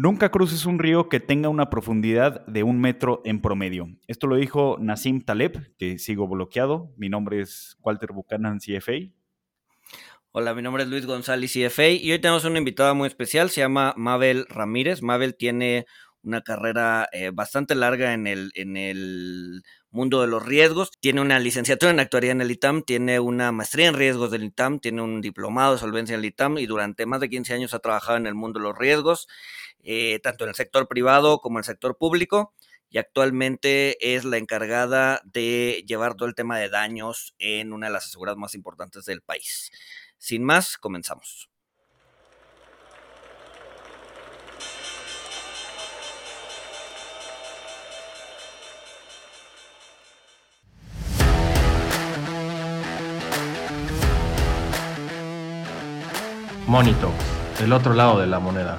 Nunca cruces un río que tenga una profundidad de un metro en promedio. Esto lo dijo Nassim Taleb, que sigo bloqueado. Mi nombre es Walter Buchanan, CFA. Hola, mi nombre es Luis González, CFA, y hoy tenemos una invitada muy especial, se llama Mabel Ramírez. Mabel tiene una carrera eh, bastante larga en el, en el mundo de los riesgos. Tiene una licenciatura en actuaría en el ITAM, tiene una maestría en riesgos del ITAM, tiene un diplomado de solvencia en el ITAM y durante más de 15 años ha trabajado en el mundo de los riesgos, eh, tanto en el sector privado como en el sector público. Y actualmente es la encargada de llevar todo el tema de daños en una de las aseguradoras más importantes del país. Sin más, comenzamos. Monito, el otro lado de la moneda.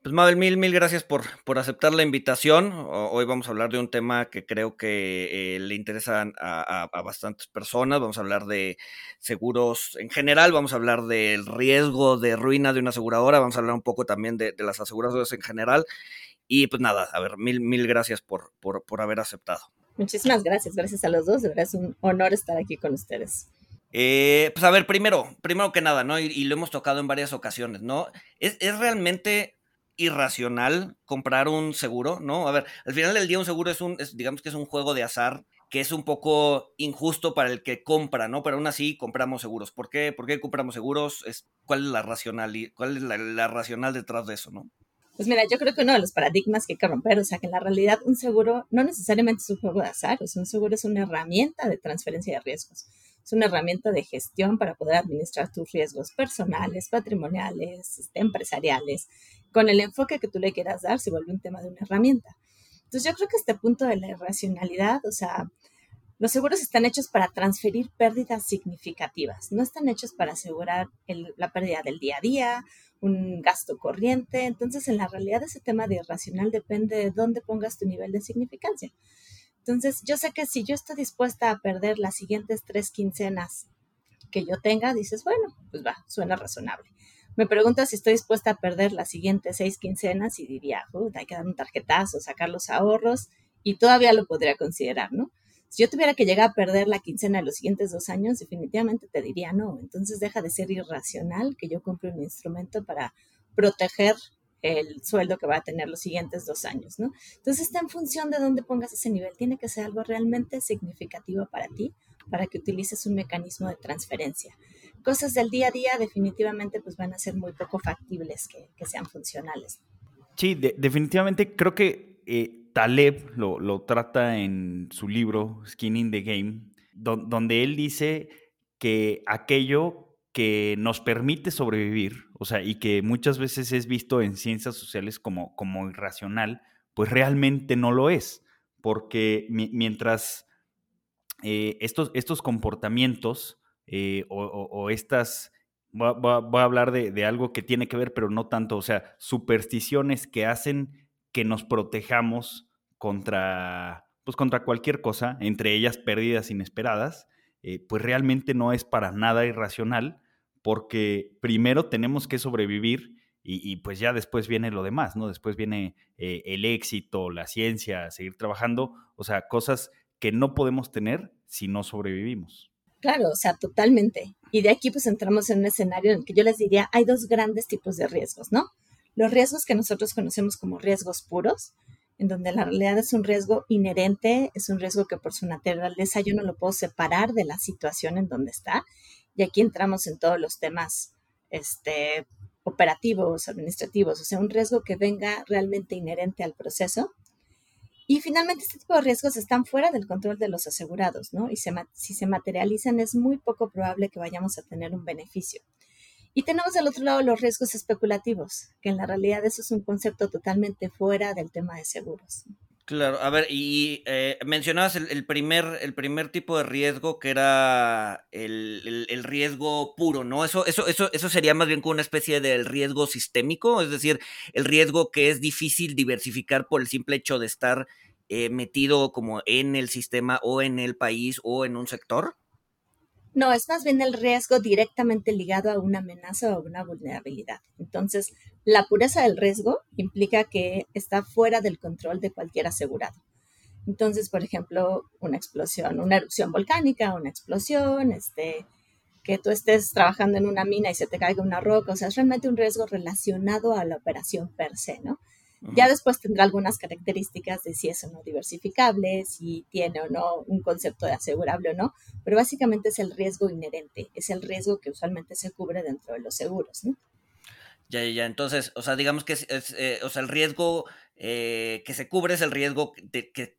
Pues Mabel, mil, mil gracias por, por aceptar la invitación. Hoy vamos a hablar de un tema que creo que eh, le interesa a, bastantes personas. Vamos a hablar de seguros en general, vamos a hablar del riesgo de ruina de una aseguradora, vamos a hablar un poco también de, las aseguradoras en general. Y pues nada, a ver, mil, mil gracias por, por, por haber aceptado. Muchísimas gracias, gracias a los dos. De verdad es un honor estar aquí con ustedes. Eh, pues a ver, primero, primero que nada, ¿no? Y, lo hemos tocado en varias ocasiones, ¿no? ¿Es, realmente irracional comprar un seguro, ¿no? A ver, al final del día un seguro es un, digamos que es un juego de azar que es un poco injusto para el que compra, ¿no? Pero aún así compramos seguros. ¿Por qué? ¿Por qué compramos seguros? Es, ¿Cuál es la racional, cuál es la, racional detrás de eso, no? Pues mira, yo creo que uno de los paradigmas que hay que romper, o sea, que en la realidad un seguro no necesariamente es un juego de azar, un seguro es una herramienta de transferencia de riesgos. Es una herramienta de gestión para poder administrar tus riesgos personales, patrimoniales, este, empresariales. Con el enfoque que tú le quieras dar, se vuelve un tema de una herramienta. Entonces yo creo que este punto de la irracionalidad, o sea, los seguros están hechos para transferir pérdidas significativas, no están hechos para asegurar la pérdida del día a día, un gasto corriente. Entonces, en la realidad, ese tema de irracional depende de dónde pongas tu nivel de significancia. Entonces, yo sé que si yo estoy dispuesta a perder las siguientes tres quincenas que yo tenga, dices, bueno, pues va, suena razonable. Me preguntas si estoy dispuesta a perder las siguientes seis quincenas y diría, hay que dar un tarjetazo, sacar los ahorros y todavía lo podría considerar, ¿no? Si yo tuviera que llegar a perder la quincena de los siguientes dos años, definitivamente te diría no. Entonces deja de ser irracional que yo compre un instrumento para proteger el sueldo que va a tener los siguientes dos años, ¿no? Entonces está en función de dónde pongas ese nivel. Tiene que ser algo realmente significativo para ti, para que utilices un mecanismo de transferencia. Cosas del día a día definitivamente pues van a ser muy poco factibles que, sean funcionales. Sí, definitivamente creo que eh, Taleb lo, trata en su libro Skin in the Game, donde él dice que aquello que nos permite sobrevivir, o sea, y que muchas veces es visto en ciencias sociales como, como irracional, pues realmente no lo es, porque mientras eh, estos, estos comportamientos eh, o, estas, voy a, hablar de, algo que tiene que ver, pero no tanto, o sea, supersticiones que hacen que nos protejamos contra, pues contra cualquier cosa, entre ellas pérdidas inesperadas, eh, pues realmente no es para nada irracional, porque primero tenemos que sobrevivir y, pues ya después viene lo demás, ¿no? Después viene eh, el éxito, la ciencia, seguir trabajando, o sea, cosas que no podemos tener si no sobrevivimos. Claro, o sea, totalmente. Y de aquí pues entramos en un escenario en el que yo les diría, hay dos grandes tipos de riesgos, ¿no? Los riesgos que nosotros conocemos como riesgos puros, en donde la realidad es un riesgo inherente, es un riesgo que por su naturaleza yo no lo puedo separar de la situación en donde está. Y aquí entramos en todos los temas este, operativos, administrativos, o sea, un riesgo que venga realmente inherente al proceso. Y finalmente, este tipo de riesgos están fuera del control de los asegurados, ¿no? Y si se materializan, es muy poco probable que vayamos a tener un beneficio. Y tenemos del otro lado los riesgos especulativos, que en la realidad eso es un concepto totalmente fuera del tema de seguros. Claro, a ver, y eh, mencionabas el, primer, el primer tipo de riesgo que era el, riesgo puro, ¿no? Eso, eso, eso, eso sería más bien como una especie de riesgo sistémico, es decir, el riesgo que es difícil diversificar por el simple hecho de estar eh, metido como en el sistema o en el país o en un sector. No, es más bien el riesgo directamente ligado a una amenaza o una vulnerabilidad. Entonces, la pureza del riesgo implica que está fuera del control de cualquier asegurado. Entonces, por ejemplo, una explosión, una erupción volcánica, una explosión, este, que tú estés trabajando en una mina y se te caiga una roca, o sea, es realmente un riesgo relacionado a la operación per se, ¿no? Ya después tendrá algunas características de si es o no diversificable, si tiene o no un concepto de asegurable o no, pero básicamente es el riesgo inherente, es el riesgo que usualmente se cubre dentro de los seguros, ¿no? Ya, ya, ya. Entonces, o sea, digamos que es, eh, o sea, el riesgo eh, que se cubre es el riesgo que, que,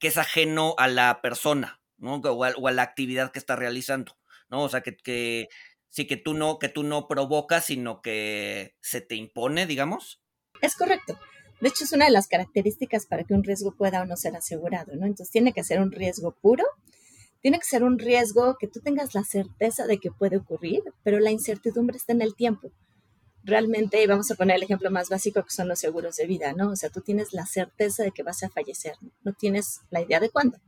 es ajeno a la persona, ¿no? O a, la actividad que está realizando, ¿no? O sea, que, que sí que tú no, que tú no provocas, sino que se te impone, digamos. Es correcto. De hecho, es una de las características para que un riesgo pueda o no ser asegurado, ¿no? Entonces, tiene que ser un riesgo puro, tiene que ser un riesgo que tú tengas la certeza de que puede ocurrir, pero la incertidumbre está en el tiempo. Realmente, vamos a poner el ejemplo más básico que son los seguros de vida, ¿no? O sea, tú tienes la certeza de que vas a fallecer, no tienes la idea de cuándo.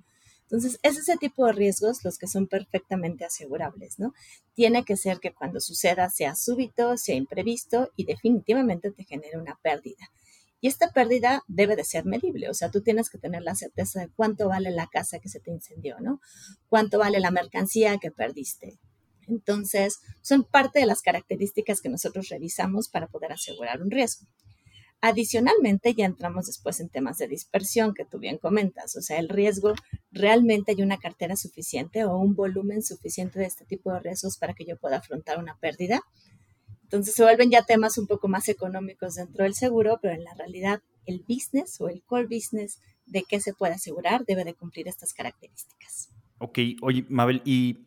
Entonces, es ese tipo de riesgos los que son perfectamente asegurables, ¿no? Tiene que ser que cuando suceda sea súbito, sea imprevisto y definitivamente te genere una pérdida. Y esta pérdida debe de ser medible, o sea, tú tienes que tener la certeza de cuánto vale la casa que se te incendió, ¿no? Cuánto vale la mercancía que perdiste. Entonces, son parte de las características que nosotros revisamos para poder asegurar un riesgo. Adicionalmente, ya entramos después en temas de dispersión que tú bien comentas, o sea, el riesgo, realmente hay una cartera suficiente o un volumen suficiente de este tipo de riesgos para que yo pueda afrontar una pérdida. Entonces se vuelven ya temas un poco más económicos dentro del seguro, pero en la realidad el business o el core business de qué se puede asegurar debe de cumplir estas características. Ok, oye, Mabel, y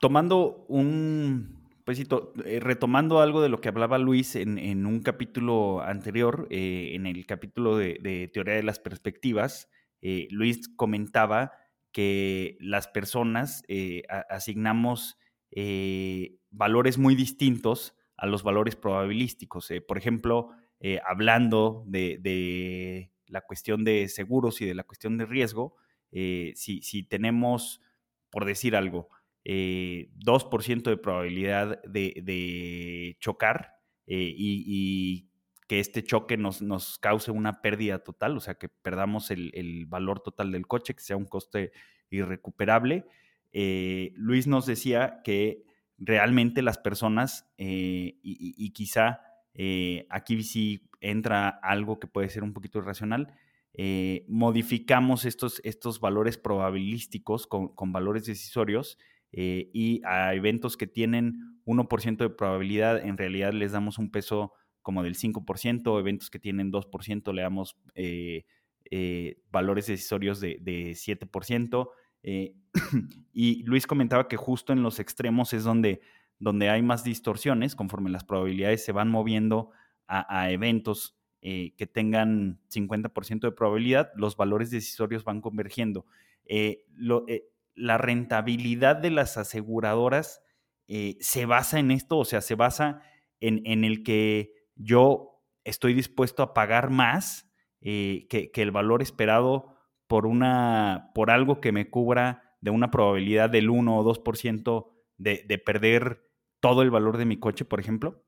tomando un, pues eh, retomando algo de lo que hablaba Luis en, un capítulo anterior, eh, en el capítulo de, teoría de las perspectivas, eh, Luis comentaba que las personas asignamos valores muy distintos a los valores probabilísticos. Eh, por ejemplo, eh, hablando de, la cuestión de seguros y de la cuestión de riesgo, eh, si, tenemos, por decir algo, 2% de probabilidad de, chocar y, que este choque nos, cause una pérdida total, o sea, que perdamos el, el valor total del coche, que sea un coste irrecuperable. Luis nos decía que realmente las personas, eh, y, quizá eh, aquí sí entra algo que puede ser un poquito irracional, eh, modificamos estos, estos valores probabilísticos con, valores decisorios y a eventos que tienen 1% de probabilidad, en realidad les damos un peso como del 5%, eventos que tienen 2% le damos valores decisorios de, de 7%. Eh, y Luis comentaba que justo en los extremos es donde, donde hay más distorsiones, conforme las probabilidades se van moviendo a, eventos eh, que tengan 50% de probabilidad, los valores decisorios van convergiendo. Eh, la rentabilidad de las aseguradoras se basa en esto, o sea, se basa en, en el que yo estoy dispuesto a pagar más que, que el valor esperado por, una, por algo que me cubra de una probabilidad del 1 o 2% de, de perder todo el valor de mi coche, por ejemplo?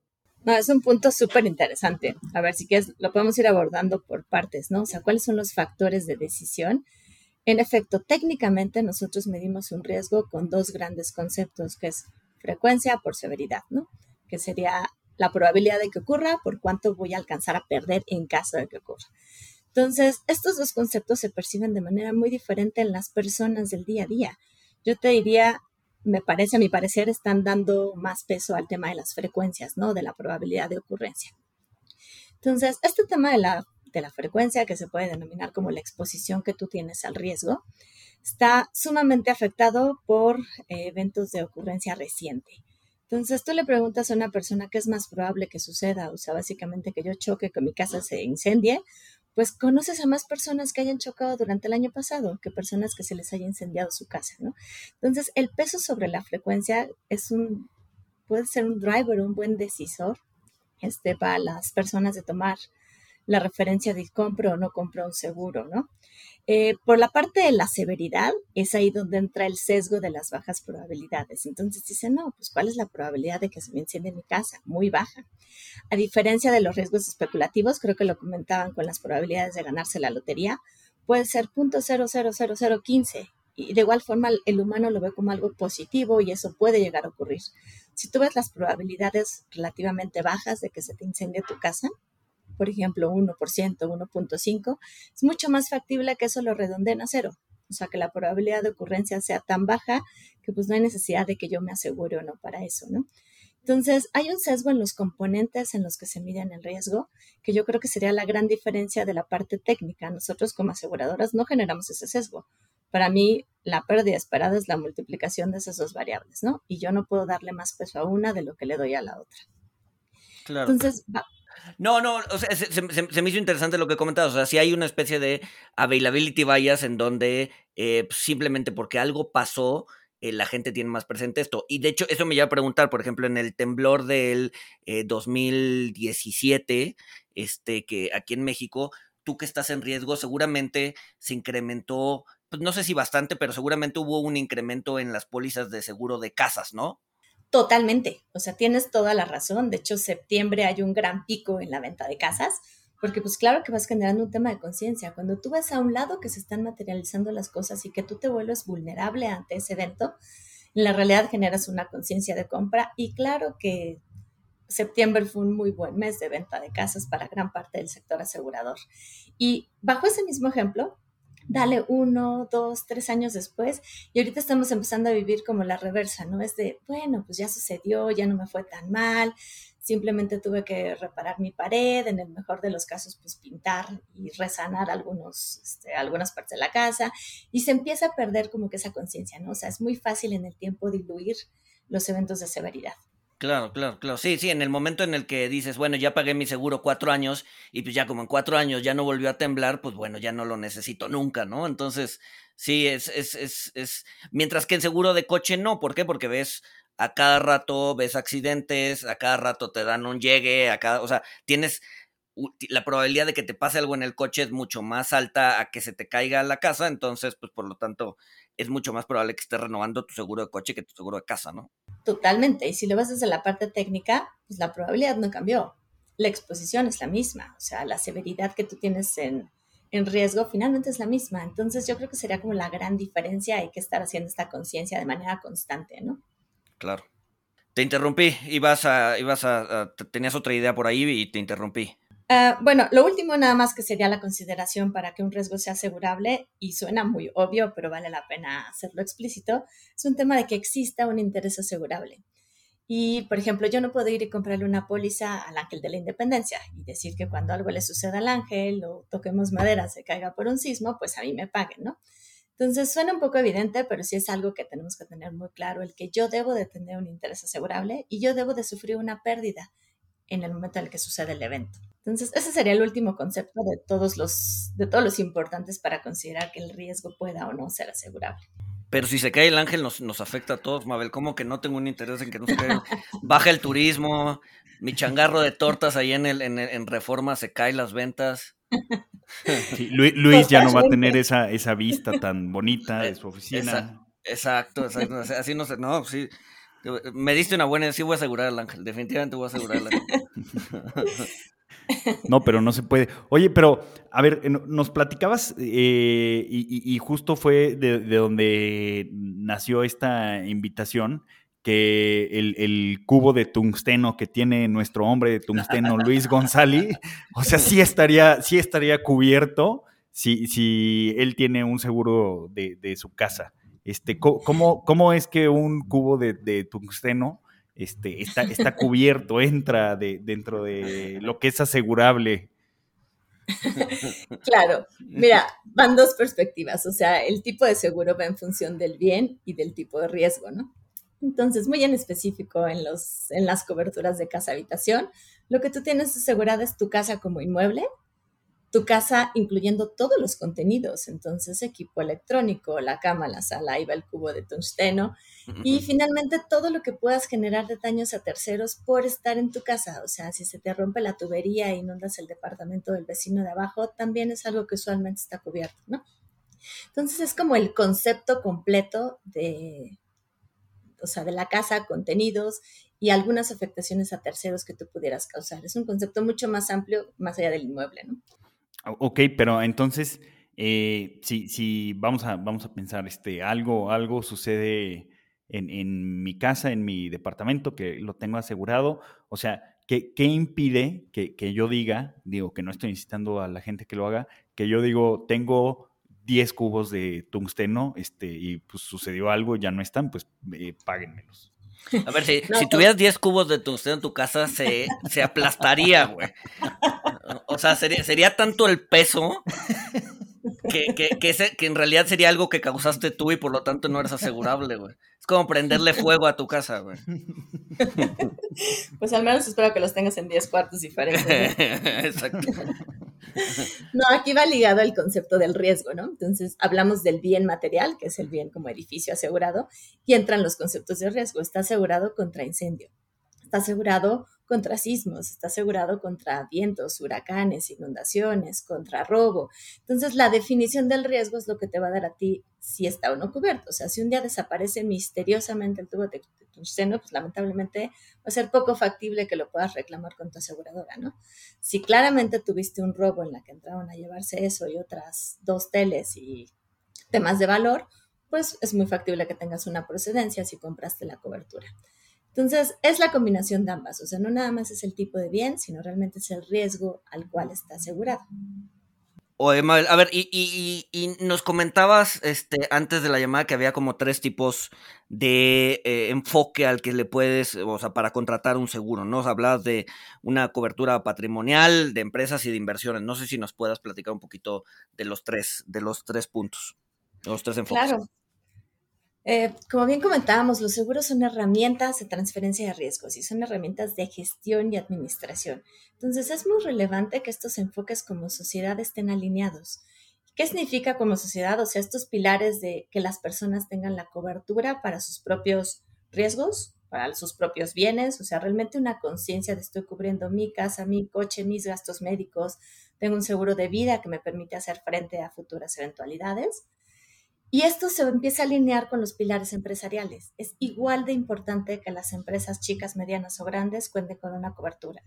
No, es un punto súper interesante. A ver, si quieres, lo podemos ir abordando por partes, ¿no? O sea, ¿cuáles son los factores de decisión? En efecto, técnicamente nosotros medimos un riesgo con dos grandes conceptos, que es frecuencia por severidad, ¿no? Que sería la probabilidad de que ocurra por cuánto voy a alcanzar a perder en caso de que ocurra. Entonces, estos dos conceptos se perciben de manera muy diferente en las personas del día a día. Yo te diría, me parece, a mi parecer, están dando más peso al tema de las frecuencias, ¿no? De la probabilidad de ocurrencia. Entonces, este tema de la, de la frecuencia, que se puede denominar como la exposición que tú tienes al riesgo, está sumamente afectado por eh, eventos de ocurrencia reciente. Entonces tú le preguntas a una persona qué es más probable que suceda, o sea, básicamente que yo choque, que mi casa se incendie, pues conoces a más personas que hayan chocado durante el año pasado que personas que se les haya incendiado su casa, ¿no? Entonces, el peso sobre la frecuencia es un, puede ser un driver, un buen decisor este, para las personas de tomar la referencia de compro o no compro un seguro, ¿no? Eh, por la parte de la severidad, es ahí donde entra el sesgo de las bajas probabilidades. Entonces dice, no, pues ¿cuál es la probabilidad de que se me enciende mi casa? Muy baja. A diferencia de los riesgos especulativos, creo que lo comentaban con las probabilidades de ganarse la lotería, puede ser 0.000015 y de igual forma el humano lo ve como algo positivo y eso puede llegar a ocurrir. Si tú ves las probabilidades relativamente bajas de que se te incendie tu casa, por ejemplo 1%, 1.5, es mucho más factible que eso lo redondeen a cero. O sea, que la probabilidad de ocurrencia sea tan baja que pues no hay necesidad de que yo me asegure o no para eso, ¿no? Entonces, hay un sesgo en los componentes en los que se miden el riesgo, que yo creo que sería la gran diferencia de la parte técnica. Nosotros como aseguradoras no generamos ese sesgo. Para mí, la pérdida esperada es la multiplicación de esas dos variables, ¿no? Y yo no puedo darle más peso a una de lo que le doy a la otra. Claro. Entonces, No, no, o sea, se, me hizo interesante lo que comentabas. O sea, si hay una especie de availability bias en donde eh, simplemente porque algo pasó, eh, la gente tiene más presente esto. Y de hecho, eso me lleva a preguntar, por ejemplo, en el temblor del 2017, eh, este, que aquí en México, tú que estás en riesgo, seguramente se incrementó, pues no sé si bastante, pero seguramente hubo un incremento en las pólizas de seguro de casas, ¿no? Totalmente, o sea, tienes toda la razón. De hecho, septiembre hay un gran pico en la venta de casas porque pues claro que vas generando un tema de conciencia. Cuando tú ves a un lado que se están materializando las cosas y que tú te vuelves vulnerable ante ese evento, en la realidad generas una conciencia de compra y claro que septiembre fue un muy buen mes de venta de casas para gran parte del sector asegurador. Y bajo ese mismo ejemplo, dale uno, dos, tres años después y ahorita estamos empezando a vivir como la reversa, ¿no? Es de, bueno, pues ya sucedió, ya no me fue tan mal, simplemente tuve que reparar mi pared, en el mejor de los casos, pues pintar y resanar algunos, este, algunas partes de la casa, y se empieza a perder como que esa conciencia, ¿no? O sea, es muy fácil en el tiempo diluir los eventos de severidad. Claro, claro, claro. Sí, sí, en el momento en el que dices, bueno, ya pagué mi seguro cuatro años y pues ya como en cuatro años ya no volvió a temblar, pues bueno, ya no lo necesito nunca, ¿no? Entonces, sí, es, es, es, es, mientras que en seguro de coche no, ¿por qué? Porque ves a cada rato ves accidentes, a cada rato te dan un llegue, a cada, o sea, tienes la probabilidad de que te pase algo en el coche es mucho más alta a que se te caiga la casa, entonces, pues por lo tanto, es mucho más probable que estés renovando tu seguro de coche que tu seguro de casa, ¿no? Totalmente, y si lo ves desde la parte técnica, pues la probabilidad no cambió. La exposición es la misma, o sea, la severidad que tú tienes en, en riesgo finalmente es la misma. Entonces, yo creo que sería como la gran diferencia, hay que estar haciendo esta conciencia de manera constante, ¿no? Claro. Te interrumpí, ibas a, ibas a, tenías otra idea por ahí y te interrumpí. Ah, bueno, lo último nada más que sería la consideración para que un riesgo sea asegurable, y suena muy obvio, pero vale la pena hacerlo explícito, es un tema de que exista un interés asegurable. Y, por ejemplo, yo no puedo ir y comprarle una póliza al ángel de la independencia y decir que cuando algo le suceda al ángel o toquemos madera, se caiga por un sismo, pues a mí me paguen, ¿no? Entonces suena un poco evidente, pero sí es algo que tenemos que tener muy claro, el que yo debo de tener un interés asegurable y yo debo de sufrir una pérdida en el momento en el que sucede el evento. Entonces, ese sería el último concepto de todos los, de todos los importantes para considerar que el riesgo pueda o no ser asegurable. Pero si se cae el ángel nos, nos afecta a todos, Mabel. ¿Cómo que no tengo un interés en que no se caiga? Baja el turismo, mi changarro de tortas ahí en, el, en, en Reforma se cae las ventas. Luis, ya no va a tener esa, esa vista tan bonita de su oficina. Exacto, exacto. Así no sé, no, sí. Me diste una buena, sí voy a asegurar al ángel, definitivamente voy a asegurar al ángel. No, pero no se puede. Oye, pero, a ver, nos platicabas eh, y, justo fue de, donde nació esta invitación que el, cubo de tungsteno que tiene nuestro hombre de tungsteno, Luis González, o sea, sí estaría, sí estaría cubierto si, si él tiene un seguro de, su casa. Este, ¿cómo, ¿Cómo es que un cubo de, tungsteno este, está, está cubierto, entra de, dentro de lo que es asegurable? Claro, mira, van dos perspectivas, o sea, el tipo de seguro va en función del bien y del tipo de riesgo, ¿no? Entonces, muy en específico en, los, en las coberturas de casa-habitación, lo que tú tienes asegurada es tu casa como inmueble, tu casa incluyendo todos los contenidos, entonces equipo electrónico, la cama, la sala, ahí va el cubo de tungsteno y finalmente todo lo que puedas generar de daños a terceros por estar en tu casa, o sea, si se te rompe la tubería e inundas el departamento del vecino de abajo, también es algo que usualmente está cubierto, ¿no? Entonces es como el concepto completo de, o sea, de la casa, contenidos y algunas afectaciones a terceros que tú pudieras causar. Es un concepto mucho más amplio, más allá del inmueble, ¿no? Ok, pero entonces, eh, si, vamos, a, vamos a pensar, este, algo, algo sucede en, mi casa, en mi departamento, que lo tengo asegurado, o sea, ¿qué, impide que, que, yo diga, digo, que no estoy incitando a la gente que lo haga, que yo digo, tengo 10 cubos de tungsteno este, y pues sucedió algo, ya no están, pues eh, páguenmelos. A ver, si, si tuvieras 10 cubos de tungsteno en tu casa, se, se aplastaría, güey. O sea, sería, sería tanto el peso que, que, que, en realidad sería algo que causaste tú y por lo tanto no eres asegurable, güey. Es como prenderle fuego a tu casa, güey. Pues al menos espero que los tengas en 10 cuartos diferentes. Exacto. No, aquí va ligado el concepto del riesgo, ¿no? Entonces, hablamos del bien material, que es el bien como edificio asegurado, y entran los conceptos de riesgo. Está asegurado contra incendio, está asegurado contra sismos, está asegurado contra vientos, huracanes, inundaciones, contra robo. Entonces, la definición del riesgo es lo que te va a dar a ti si está o no cubierto. O sea, si un día desaparece misteriosamente el tubo de seno, pues lamentablemente va a ser poco factible que lo puedas reclamar con tu aseguradora, ¿no? Si claramente tuviste un robo en la que entraron a llevarse eso y otras dos teles y temas de valor, pues es muy factible que tengas una procedencia si compraste la cobertura. Entonces, es la combinación de ambas, o sea, no nada más es el tipo de bien, sino realmente es el riesgo al cual está asegurado. Oye, Mabel, a ver, y, nos comentabas este, antes de la llamada que había como tres tipos de eh, enfoque al que le puedes, o sea, para contratar un seguro, ¿no? O hablabas de una cobertura patrimonial, de empresas y de inversiones. No sé si nos puedas platicar un poquito de los tres, de los tres puntos, los tres enfoques. Claro. Eh, como bien comentábamos, los seguros son herramientas de transferencia de riesgos y son herramientas de gestión y administración. Entonces es muy relevante que estos enfoques como sociedad estén alineados. ¿Qué significa como sociedad? O sea, estos pilares de que las personas tengan la cobertura para sus propios riesgos, para sus propios bienes, o sea, realmente una conciencia de estoy cubriendo mi casa, mi coche, mis gastos médicos, tengo un seguro de vida que me permite hacer frente a futuras eventualidades y esto se empieza a alinear con los pilares empresariales. Es igual de importante que las empresas chicas, medianas o grandes cuenten con una cobertura.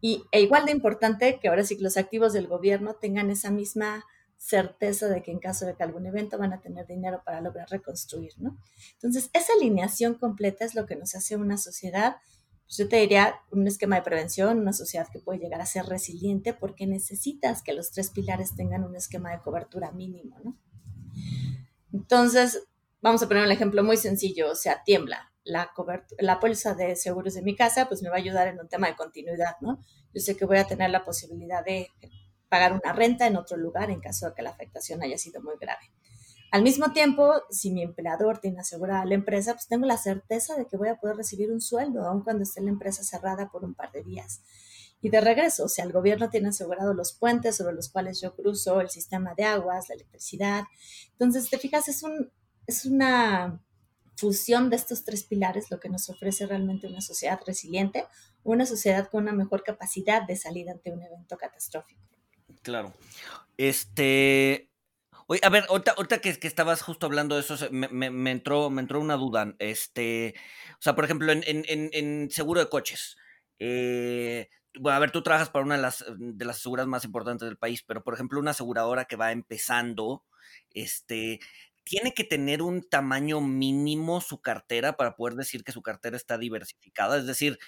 Y e igual de importante que ahora sí que los activos del gobierno tengan esa misma certeza de que en caso de que algún evento van a tener dinero para lograr reconstruir, ¿no? Entonces, esa alineación completa es lo que nos hace una sociedad, pues yo te diría, un esquema de prevención, una sociedad que puede llegar a ser resiliente porque necesitas que los tres pilares tengan un esquema de cobertura mínimo, ¿no? Entonces, vamos a poner un ejemplo muy sencillo, o sea, tiembla. La, la póliza de seguros de mi casa, pues me va a ayudar en un tema de continuidad, ¿no? Yo sé que voy a tener la posibilidad de pagar una renta en otro lugar en caso de que la afectación haya sido muy grave. Al mismo tiempo, si mi empleador tiene asegurada la empresa, pues tengo la certeza de que voy a poder recibir un sueldo, aun cuando esté la empresa cerrada por un par de días. Y de regreso, o sea, el gobierno tiene asegurado los puentes sobre los cuales yo cruzo, el sistema de aguas, la electricidad. Entonces, te fijas, es, un, es una fusión de estos tres pilares lo que nos ofrece realmente una sociedad resiliente, una sociedad con una mejor capacidad de salir ante un evento catastrófico. Claro. Este, Oye, a ver, ahorita, que, estabas justo hablando de eso, me, entró, me entró una duda. Este, o sea, por ejemplo, en, en, en seguro de coches, eh, bueno, a ver, tú trabajas para una de las, de las aseguradoras más importantes del país, pero por ejemplo, una aseguradora que va empezando, este, tiene que tener un tamaño mínimo su cartera para poder decir que su cartera está diversificada. Es decir,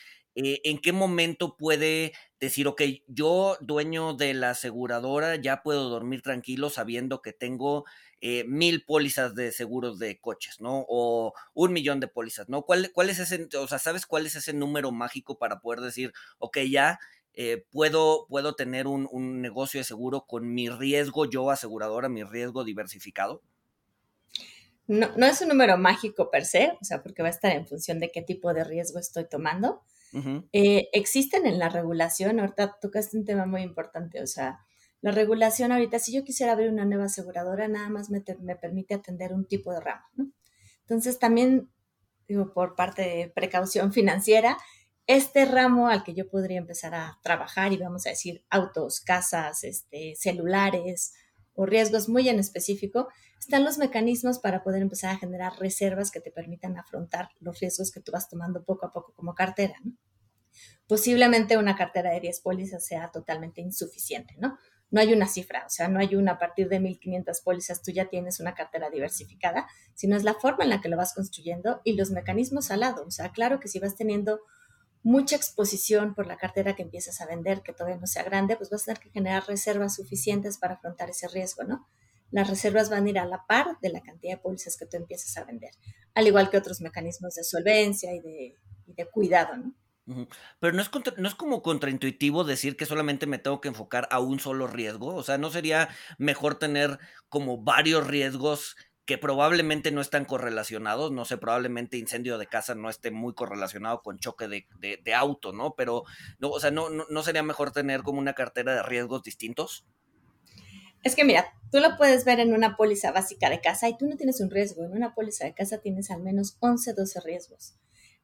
eh, ¿en qué momento puede decir, ok, yo, dueño de la aseguradora, ya puedo dormir tranquilo sabiendo que tengo eh, mil pólizas de seguros de coches, ¿no? O un millón de pólizas, ¿no? ¿Cuál, ¿Cuál es ese, o sea, sabes cuál es ese número mágico para poder decir, ok, ya eh, puedo, puedo tener un, un, negocio de seguro con mi riesgo yo aseguradora, mi riesgo diversificado? No, no es un número mágico per se, o sea, porque va a estar en función de qué tipo de riesgo estoy tomando. Eh, existen en la regulación, ahorita tocaste un tema muy importante, o sea, La regulación ahorita, si yo quisiera abrir una nueva aseguradora, nada más me, me permite atender un tipo de ramo. Entonces, también, digo, por parte de precaución financiera, este ramo al que yo podría empezar a trabajar y vamos a decir autos, casas, este, celulares o riesgos muy en específico, están los mecanismos para poder empezar a generar reservas que te permitan afrontar los riesgos que tú vas tomando poco a poco como cartera. Posiblemente una cartera de 10 pólizas sea totalmente insuficiente, ¿no? No hay una cifra, o sea, no hay una a partir de 1500 pólizas tú ya tienes una cartera diversificada, sino es la forma en la que lo vas construyendo y los mecanismos al lado. O sea, claro que si vas teniendo mucha exposición por la cartera que empiezas a vender, que todavía no sea grande, pues vas a tener que generar reservas suficientes para afrontar ese riesgo, ¿no? las reservas van a ir a la par de la cantidad de pólizas que tú empiezas a vender, al igual que otros mecanismos de solvencia y de, cuidado, ¿no? Pero no es, no es como contraintuitivo decir que solamente me tengo que enfocar a un solo riesgo. O sea, ¿no sería mejor tener como varios riesgos que probablemente no están correlacionados? No sé, probablemente incendio de casa no esté muy correlacionado con choque de, auto, ¿no? Pero, no, o sea, ¿no, no sería mejor tener como una cartera de riesgos distintos? Es que mira, tú lo puedes ver en una póliza básica de casa y tú no tienes un riesgo. En una póliza de casa tienes al menos 11, 12 riesgos.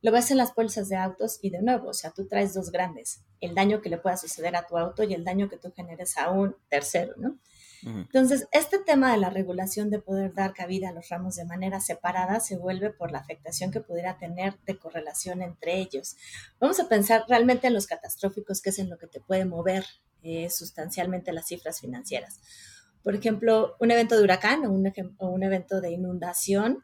Lo ves en las pólizas de autos y de nuevo, o sea, tú traes dos grandes, el daño que le pueda suceder a tu auto y el daño que tú generes a un tercero, ¿no? Entonces, este tema de la regulación de poder dar cabida a los ramos de manera separada se vuelve por la afectación que pudiera tener de correlación entre ellos. Vamos a pensar realmente en los catastróficos, que es en lo que te puede mover eh, sustancialmente las cifras financieras. Por ejemplo, un evento de huracán o un, evento de inundación,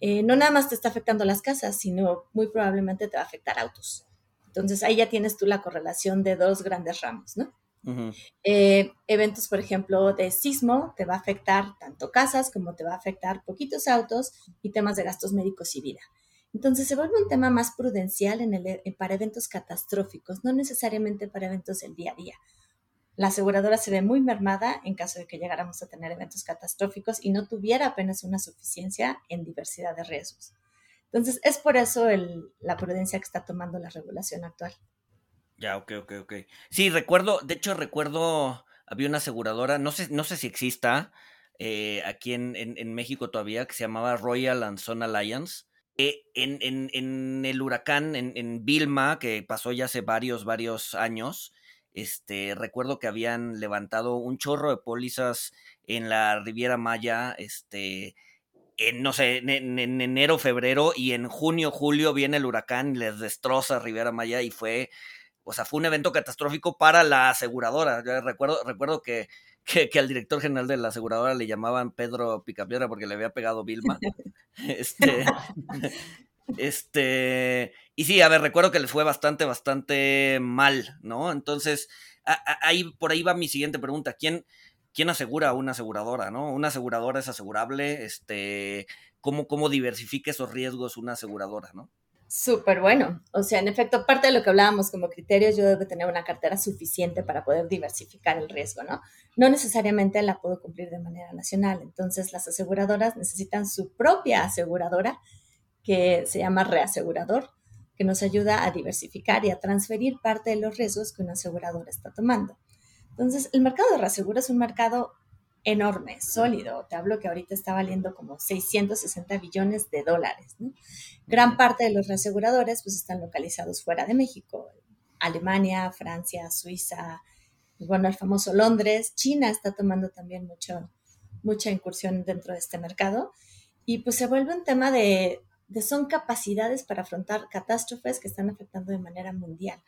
eh, no nada más te está afectando las casas, sino muy probablemente te va a afectar autos. Entonces ahí ya tienes tú la correlación de dos grandes ramos, ¿no? Eh, eventos, por ejemplo, de sismo, te va a afectar tanto casas como te va a afectar poquitos autos y temas de gastos médicos y vida. Entonces se vuelve un tema más prudencial en el, eh, para eventos catastróficos, no necesariamente para eventos del día a día. La aseguradora se ve muy mermada en caso de que llegáramos a tener eventos catastróficos y no tuviera apenas una suficiencia en diversidad de riesgos. Entonces, es por eso la prudencia que está tomando la regulación actual. Ya, ok, ok, ok. Sí, recuerdo, de hecho recuerdo, había una aseguradora, no sé, no sé si exista eh, aquí en, en, México todavía, que se llamaba Royal and Son Alliance, eh, en, el huracán, en, Vilma, que pasó ya hace varios, varios años, este, recuerdo que habían levantado un chorro de pólizas en la Riviera Maya, este, en, no sé, en, enero, febrero, y en junio, julio viene el huracán y les destroza Riviera Maya y fue, o sea, fue un evento catastrófico para la aseguradora. Yo recuerdo, recuerdo que que, al director general de la aseguradora le llamaban Pedro Picapiedra porque le había pegado Vilma. este, este, y sí, a ver, recuerdo que les fue bastante, bastante mal, ¿no? Entonces, ahí, por ahí va mi siguiente pregunta. ¿Quién, quién asegura a una aseguradora, no? ¿Una aseguradora es asegurable? Este, ¿cómo, ¿Cómo diversifica esos riesgos una aseguradora, no? Súper bueno. O sea, en efecto, parte de lo que hablábamos como criterios, yo debo tener una cartera suficiente para poder diversificar el riesgo, ¿no? No necesariamente la puedo cumplir de manera nacional. Entonces, las aseguradoras necesitan su propia aseguradora, que se llama reasegurador, que nos ayuda a diversificar y a transferir parte de los riesgos que una aseguradora está tomando. Entonces, el mercado de reaseguro es un mercado enorme, sólido. Te hablo que ahorita está valiendo como 660 billones de dólares. Gran parte de los reaseguradores pues están localizados fuera de México. Alemania, Francia, Suiza, pues, bueno, el famoso Londres. China está tomando también mucho, mucha incursión dentro de este mercado. Y pues se vuelve un tema de, de son capacidades para afrontar catástrofes que están afectando de manera mundial.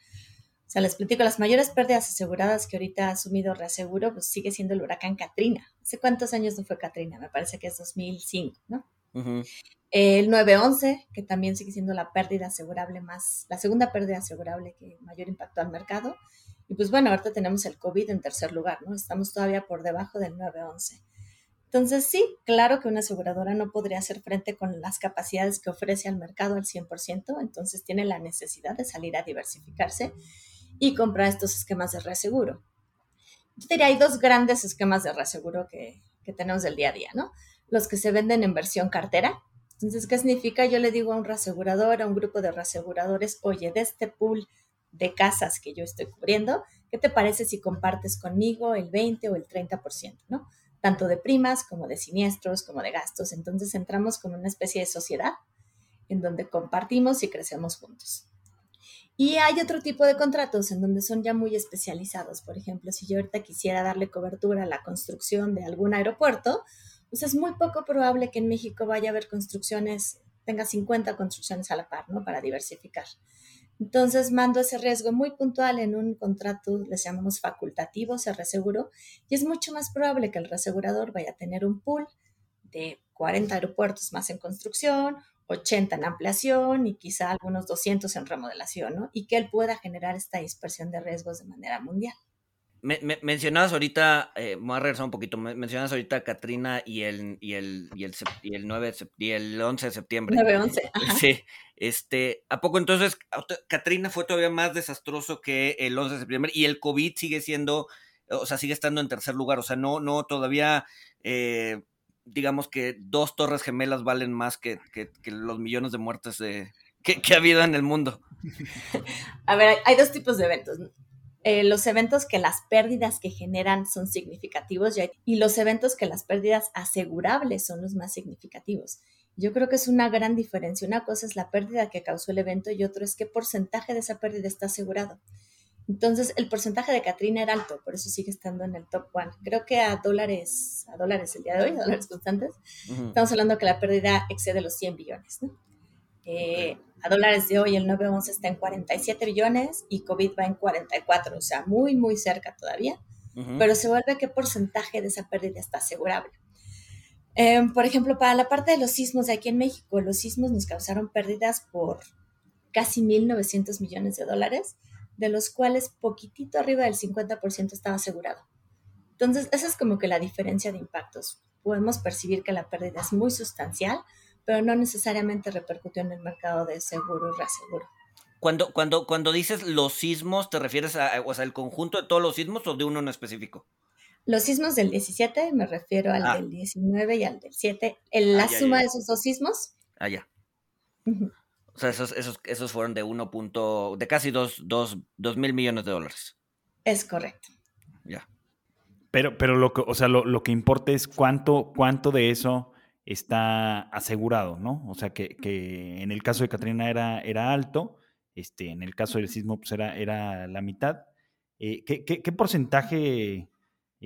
Sea, les platico, las mayores pérdidas aseguradas que ahorita ha asumido Reaseguro, pues sigue siendo el huracán Katrina. ¿Hace cuántos años no fue Katrina? Me parece que es 2005, ¿no? El 911, que también sigue siendo la pérdida asegurable más, la segunda pérdida asegurable que mayor impactó al mercado. Y pues bueno, ahorita tenemos el COVID en tercer lugar, ¿no? Estamos todavía por debajo del 911. Entonces, sí, claro que una aseguradora no podría hacer frente con las capacidades que ofrece al mercado al 100%, entonces tiene la necesidad de salir a diversificarse y comprar estos esquemas de reaseguro. Yo diría, hay dos grandes esquemas de reaseguro que, que tenemos del día a día, ¿no? Los que se venden en versión cartera. Entonces, ¿qué significa? Yo le digo a un reasegurador, a un grupo de reaseguradores, oye, de este pool de casas que yo estoy cubriendo, ¿qué te parece si compartes conmigo el 20 o el 30%, ¿no? Tanto de primas como de siniestros, como de gastos. Entonces entramos con una especie de sociedad en donde compartimos y crecemos juntos. Y hay otro tipo de contratos en donde son ya muy especializados. Por ejemplo, si yo ahorita quisiera darle cobertura a la construcción de algún aeropuerto, pues es muy poco probable que en México vaya a haber construcciones, tenga 50 construcciones a la par, ¿no? Para diversificar. Entonces mando ese riesgo muy puntual en un contrato, les llamamos facultativo, se reseguro, y es mucho más probable que el reasegurador vaya a tener un pool de 40 aeropuertos más en construcción 80 en ampliación y quizá algunos 200 en remodelación, ¿no? Y que él pueda generar esta dispersión de riesgos de manera mundial. Me, mencionabas ahorita, eh, voy a regresar un poquito, mencionabas ahorita a Katrina y el, y el, y el, y el, 9 y el 11 de septiembre. 9-11. Sí, este, ¿a poco entonces Katrina fue todavía más desastroso que el 11 de septiembre y el COVID sigue siendo, o sea, sigue estando en tercer lugar, o sea, no, no, todavía... Eh, digamos que dos torres gemelas valen más que, los millones de muertes de, que, ha habido en el mundo. A ver, hay dos tipos de eventos. Eh, los eventos que las pérdidas que generan son significativos y los eventos que las pérdidas asegurables son los más significativos. Yo creo que es una gran diferencia. Una cosa es la pérdida que causó el evento y otro es qué porcentaje de esa pérdida está asegurado. Entonces, el porcentaje de Katrina era alto, por eso sigue estando en el top one. Creo que a dólares, a dólares el día de hoy, a dólares constantes, estamos hablando que la pérdida excede los 100 billones. Eh, a dólares de hoy, el 911 está en 47 billones y COVID va en 44, o sea, muy, muy cerca todavía. Pero se vuelve qué porcentaje de esa pérdida está asegurable. Em, por ejemplo, para la parte de los sismos de aquí en México, los sismos nos causaron pérdidas por casi 1.900 millones de dólares de los cuales poquitito arriba del 50% estaba asegurado. Entonces, esa es como que la diferencia de impactos. Podemos percibir que la pérdida es muy sustancial, pero no necesariamente repercutió en el mercado de seguro y reaseguro. Cuando, cuando, cuando dices los sismos, ¿te refieres a, o sea, el conjunto de todos los sismos o de uno en específico? Los sismos del 17, me refiero al ah. del 19 y al del 7. En la ah, suma de esos dos sismos. Ah, ya. O sea, esos, esos, esos fueron de 1. de casi 2 mil millones de dólares. Es correcto. Ya. Pero, pero lo que, o sea, lo, que importa es cuánto, cuánto de eso está asegurado, ¿no? O sea, que, en el caso de Katrina era, era alto, este, en el caso del sismo pues era, era la mitad. Eh, ¿qué, porcentaje,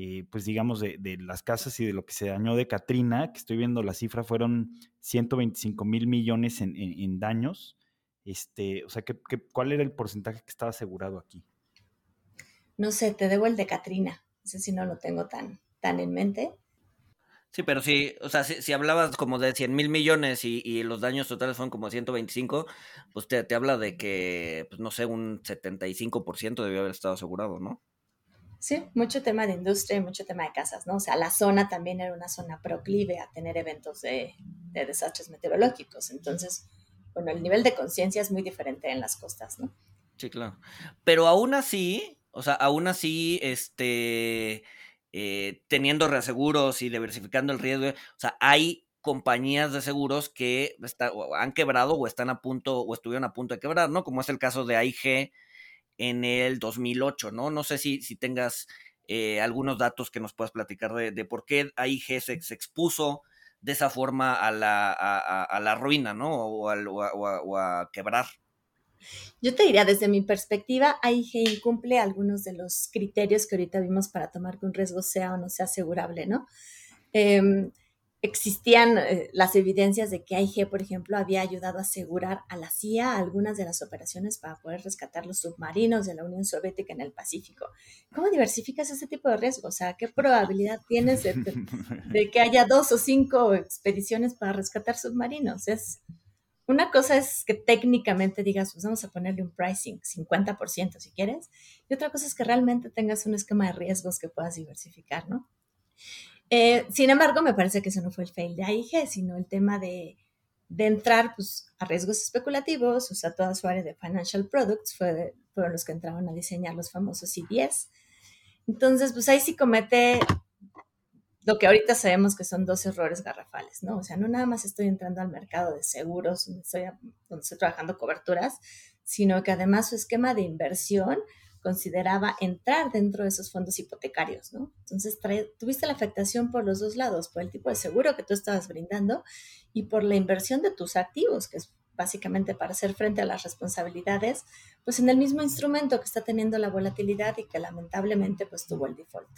eh, pues digamos, de, las casas y de lo que se dañó de Katrina, que estoy viendo la cifra, fueron 125 mil millones en, daños. Este, o sea, ¿qué, cuál era el porcentaje que estaba asegurado aquí? No sé, te debo el de Katrina. No sé si no lo tengo tan, tan en mente. Sí, pero sí, o sea, si, hablabas como de 100 mil millones y, los daños totales fueron como 125, pues te, te habla de que, pues no sé, un 75% debió haber estado asegurado, ¿no? Sí, mucho tema de industria y mucho tema de casas, ¿no? O sea, la zona también era una zona proclive a tener eventos de, desastres meteorológicos. Entonces, bueno, el nivel de conciencia es muy diferente en las costas, ¿no? Sí, claro. Pero aún así, o sea, aún así, este, eh, teniendo reaseguros y diversificando el riesgo, o sea, hay compañías de seguros que han quebrado o están a punto o estuvieron a punto de quebrar, ¿no? Como es el caso de AIG en el 2008, ¿no? No sé si, si tengas eh, algunos datos que nos puedas platicar de, por qué AIG se, expuso de esa forma a la, a, la ruina, ¿no? O, a, quebrar. Yo te diría, desde mi perspectiva, AIG incumple algunos de los criterios que ahorita vimos para tomar que un riesgo sea o no sea asegurable, ¿no? Em, existían eh, las evidencias de que AIG, por ejemplo, había ayudado a asegurar a la CIA algunas de las operaciones para poder rescatar los submarinos de la Unión Soviética en el Pacífico. ¿Cómo diversificas ese tipo de riesgo? O sea, ¿qué probabilidad tienes de, que haya dos o cinco expediciones para rescatar submarinos? Es una cosa es que técnicamente digas, pues vamos a ponerle un pricing 50% si quieres, y otra cosa es que realmente tengas un esquema de riesgos que puedas diversificar, ¿no? Eh, sin embargo, me parece que eso no fue el fail de AIG, sino el tema de, entrar pues, a riesgos especulativos, o sea, toda su área de financial products fue, fueron los que entraron a diseñar los famosos CDS. Entonces, pues ahí sí comete lo que ahorita sabemos que son dos errores garrafales, ¿no? O sea, no nada más estoy entrando al mercado de seguros, donde estoy, donde estoy trabajando coberturas, sino que además su esquema de inversión consideraba entrar dentro de esos fondos hipotecarios, ¿no? Entonces tuviste la afectación por los dos lados, por el tipo de seguro que tú estabas brindando y por la inversión de tus activos, que es básicamente para hacer frente a las responsabilidades, pues en el mismo instrumento que está teniendo la volatilidad y que lamentablemente pues tuvo el default.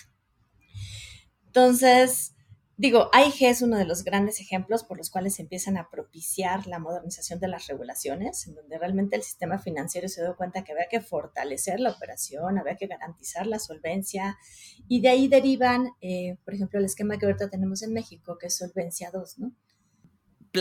Entonces, digo, AIG es uno de los grandes ejemplos por los cuales se empiezan a propiciar la modernización de las regulaciones, en donde realmente el sistema financiero se dio cuenta que había que fortalecer la operación, había que garantizar la solvencia, y de ahí derivan, eh, por ejemplo, el esquema que ahorita tenemos en México, que es Solvencia 2, ¿no?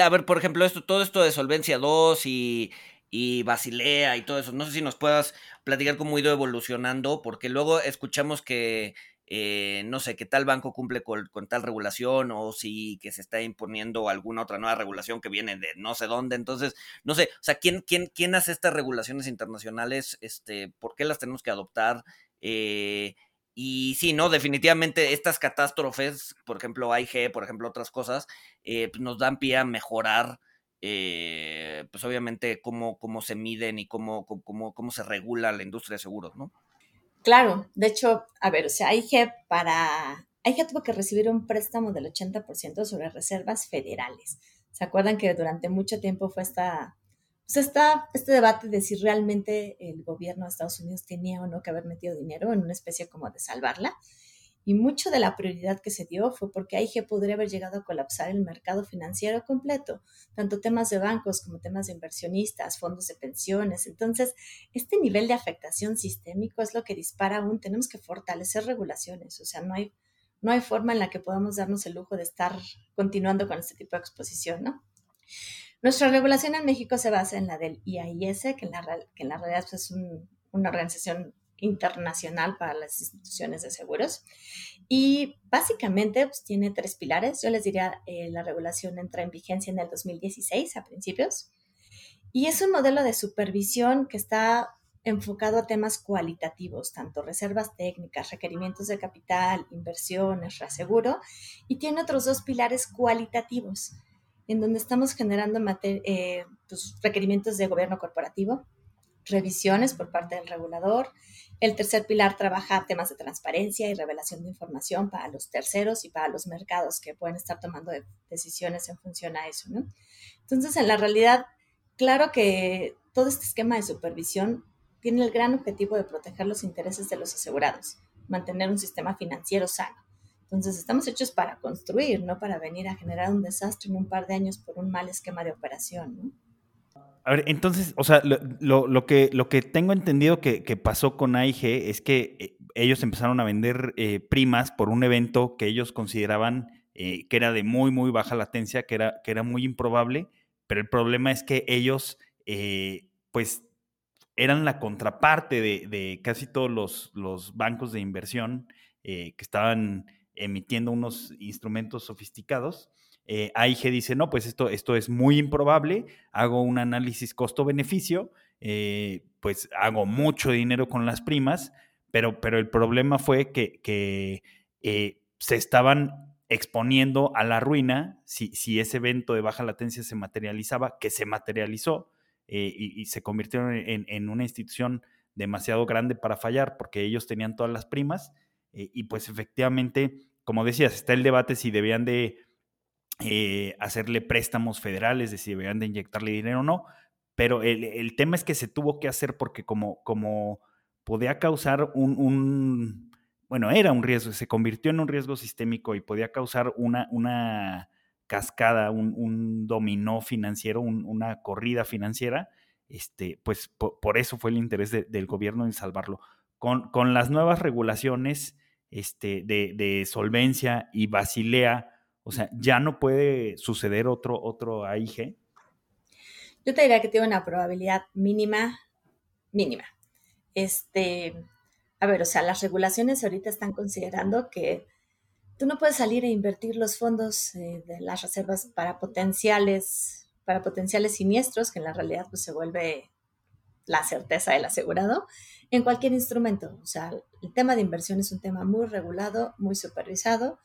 A ver, por ejemplo, esto, todo esto de Solvencia 2 y, y Basilea y todo eso, no sé si nos puedas platicar cómo ha ido evolucionando, porque luego escuchamos que eh, no sé, que tal banco cumple con, tal regulación o si que se está imponiendo alguna otra nueva regulación que viene de no sé dónde. Entonces, no sé, o sea, ¿quién, quién, quién hace estas regulaciones internacionales? Este, ¿Por qué las tenemos que adoptar? Eh, y sí, no, definitivamente estas catástrofes, por ejemplo, AIG, por ejemplo, otras cosas, eh, pues nos dan pie a mejorar. pues obviamente cómo, cómo se miden y cómo, cómo, cómo se regula la industria de seguros, ¿no? Claro, de hecho, a ver, o sea, AIG para... AIG tuvo que recibir un préstamo del 80% sobre reservas federales. ¿Se acuerdan que durante mucho tiempo fue esta, pues esta, este debate de si realmente el gobierno de Estados Unidos tenía o no que haber metido dinero en una especie como de salvarla? Y mucho de la prioridad que se dio fue porque AIG podría haber llegado a colapsar el mercado financiero completo, tanto temas de bancos como temas de inversionistas, fondos de pensiones. Entonces, este nivel de afectación sistémico es lo que dispara aún. Tenemos que fortalecer regulaciones, o sea, no hay, no hay forma en la que podamos darnos el lujo de estar continuando con este tipo de exposición, ¿no? Nuestra regulación en México se basa en la del IAIS, que en la, realidad es una organización internacional para las instituciones de seguros. Y básicamente pues, tiene tres pilares. Yo les diría, eh, la regulación entra en vigencia en el 2016 a principios. Y es un modelo de supervisión que está enfocado a temas cualitativos, tanto reservas técnicas, requerimientos de capital, inversiones, reaseguro, y tiene otros dos pilares cualitativos, en donde estamos generando eh, pues, requerimientos de gobierno corporativo, revisiones por parte del regulador, el tercer pilar trabaja temas de transparencia y revelación de información para los terceros y para los mercados que pueden estar tomando decisiones en función a eso. Entonces, en la realidad, claro que todo este esquema de supervisión tiene el gran objetivo de proteger los intereses de los asegurados, mantener un sistema financiero sano. Entonces, estamos hechos para construir, no para venir a generar un desastre en un par de años por un mal esquema de operación. A ver, entonces, o sea, lo, que, tengo entendido que, pasó con AIG es que eh, ellos empezaron a vender eh, primas por un evento que ellos consideraban eh, que era de muy, muy baja latencia, que era, que era muy improbable, pero el problema es que ellos, pues, eran la contraparte de, casi todos los, bancos de inversión que estaban emitiendo unos instrumentos sofisticados eh, AIG dice, no, pues esto, esto es muy improbable, hago un análisis costo-beneficio, eh, pues hago mucho dinero con las primas, pero, pero el problema fue que, eh, se estaban exponiendo a la ruina si, si, ese evento de baja latencia se materializaba, que se materializó y, se convirtieron en, en, una institución demasiado grande para fallar porque ellos tenían todas las primas y pues efectivamente, como decías, está el debate si debían de eh, hacerle préstamos federales, de si deberían de inyectarle dinero o no, pero el, tema es que se tuvo que hacer porque como, como podía causar un, bueno, era un riesgo, se convirtió en un riesgo sistémico y podía causar una, una cascada, un, dominó financiero, una corrida financiera, este, pues por, eso fue el interés del gobierno en salvarlo. Con, con las nuevas regulaciones este, de, de solvencia y Basilea, o sea, ya no puede suceder otro, otro AIG. Yo te diría que tiene una probabilidad mínima, mínima. Este, a ver, o sea, las regulaciones ahorita están considerando que tú no puedes salir e invertir los fondos eh, de las reservas para potenciales, para potenciales siniestros, que en la realidad pues, se vuelve la certeza del asegurado, en cualquier instrumento. O sea, el tema de inversión es un tema muy regulado, muy supervisado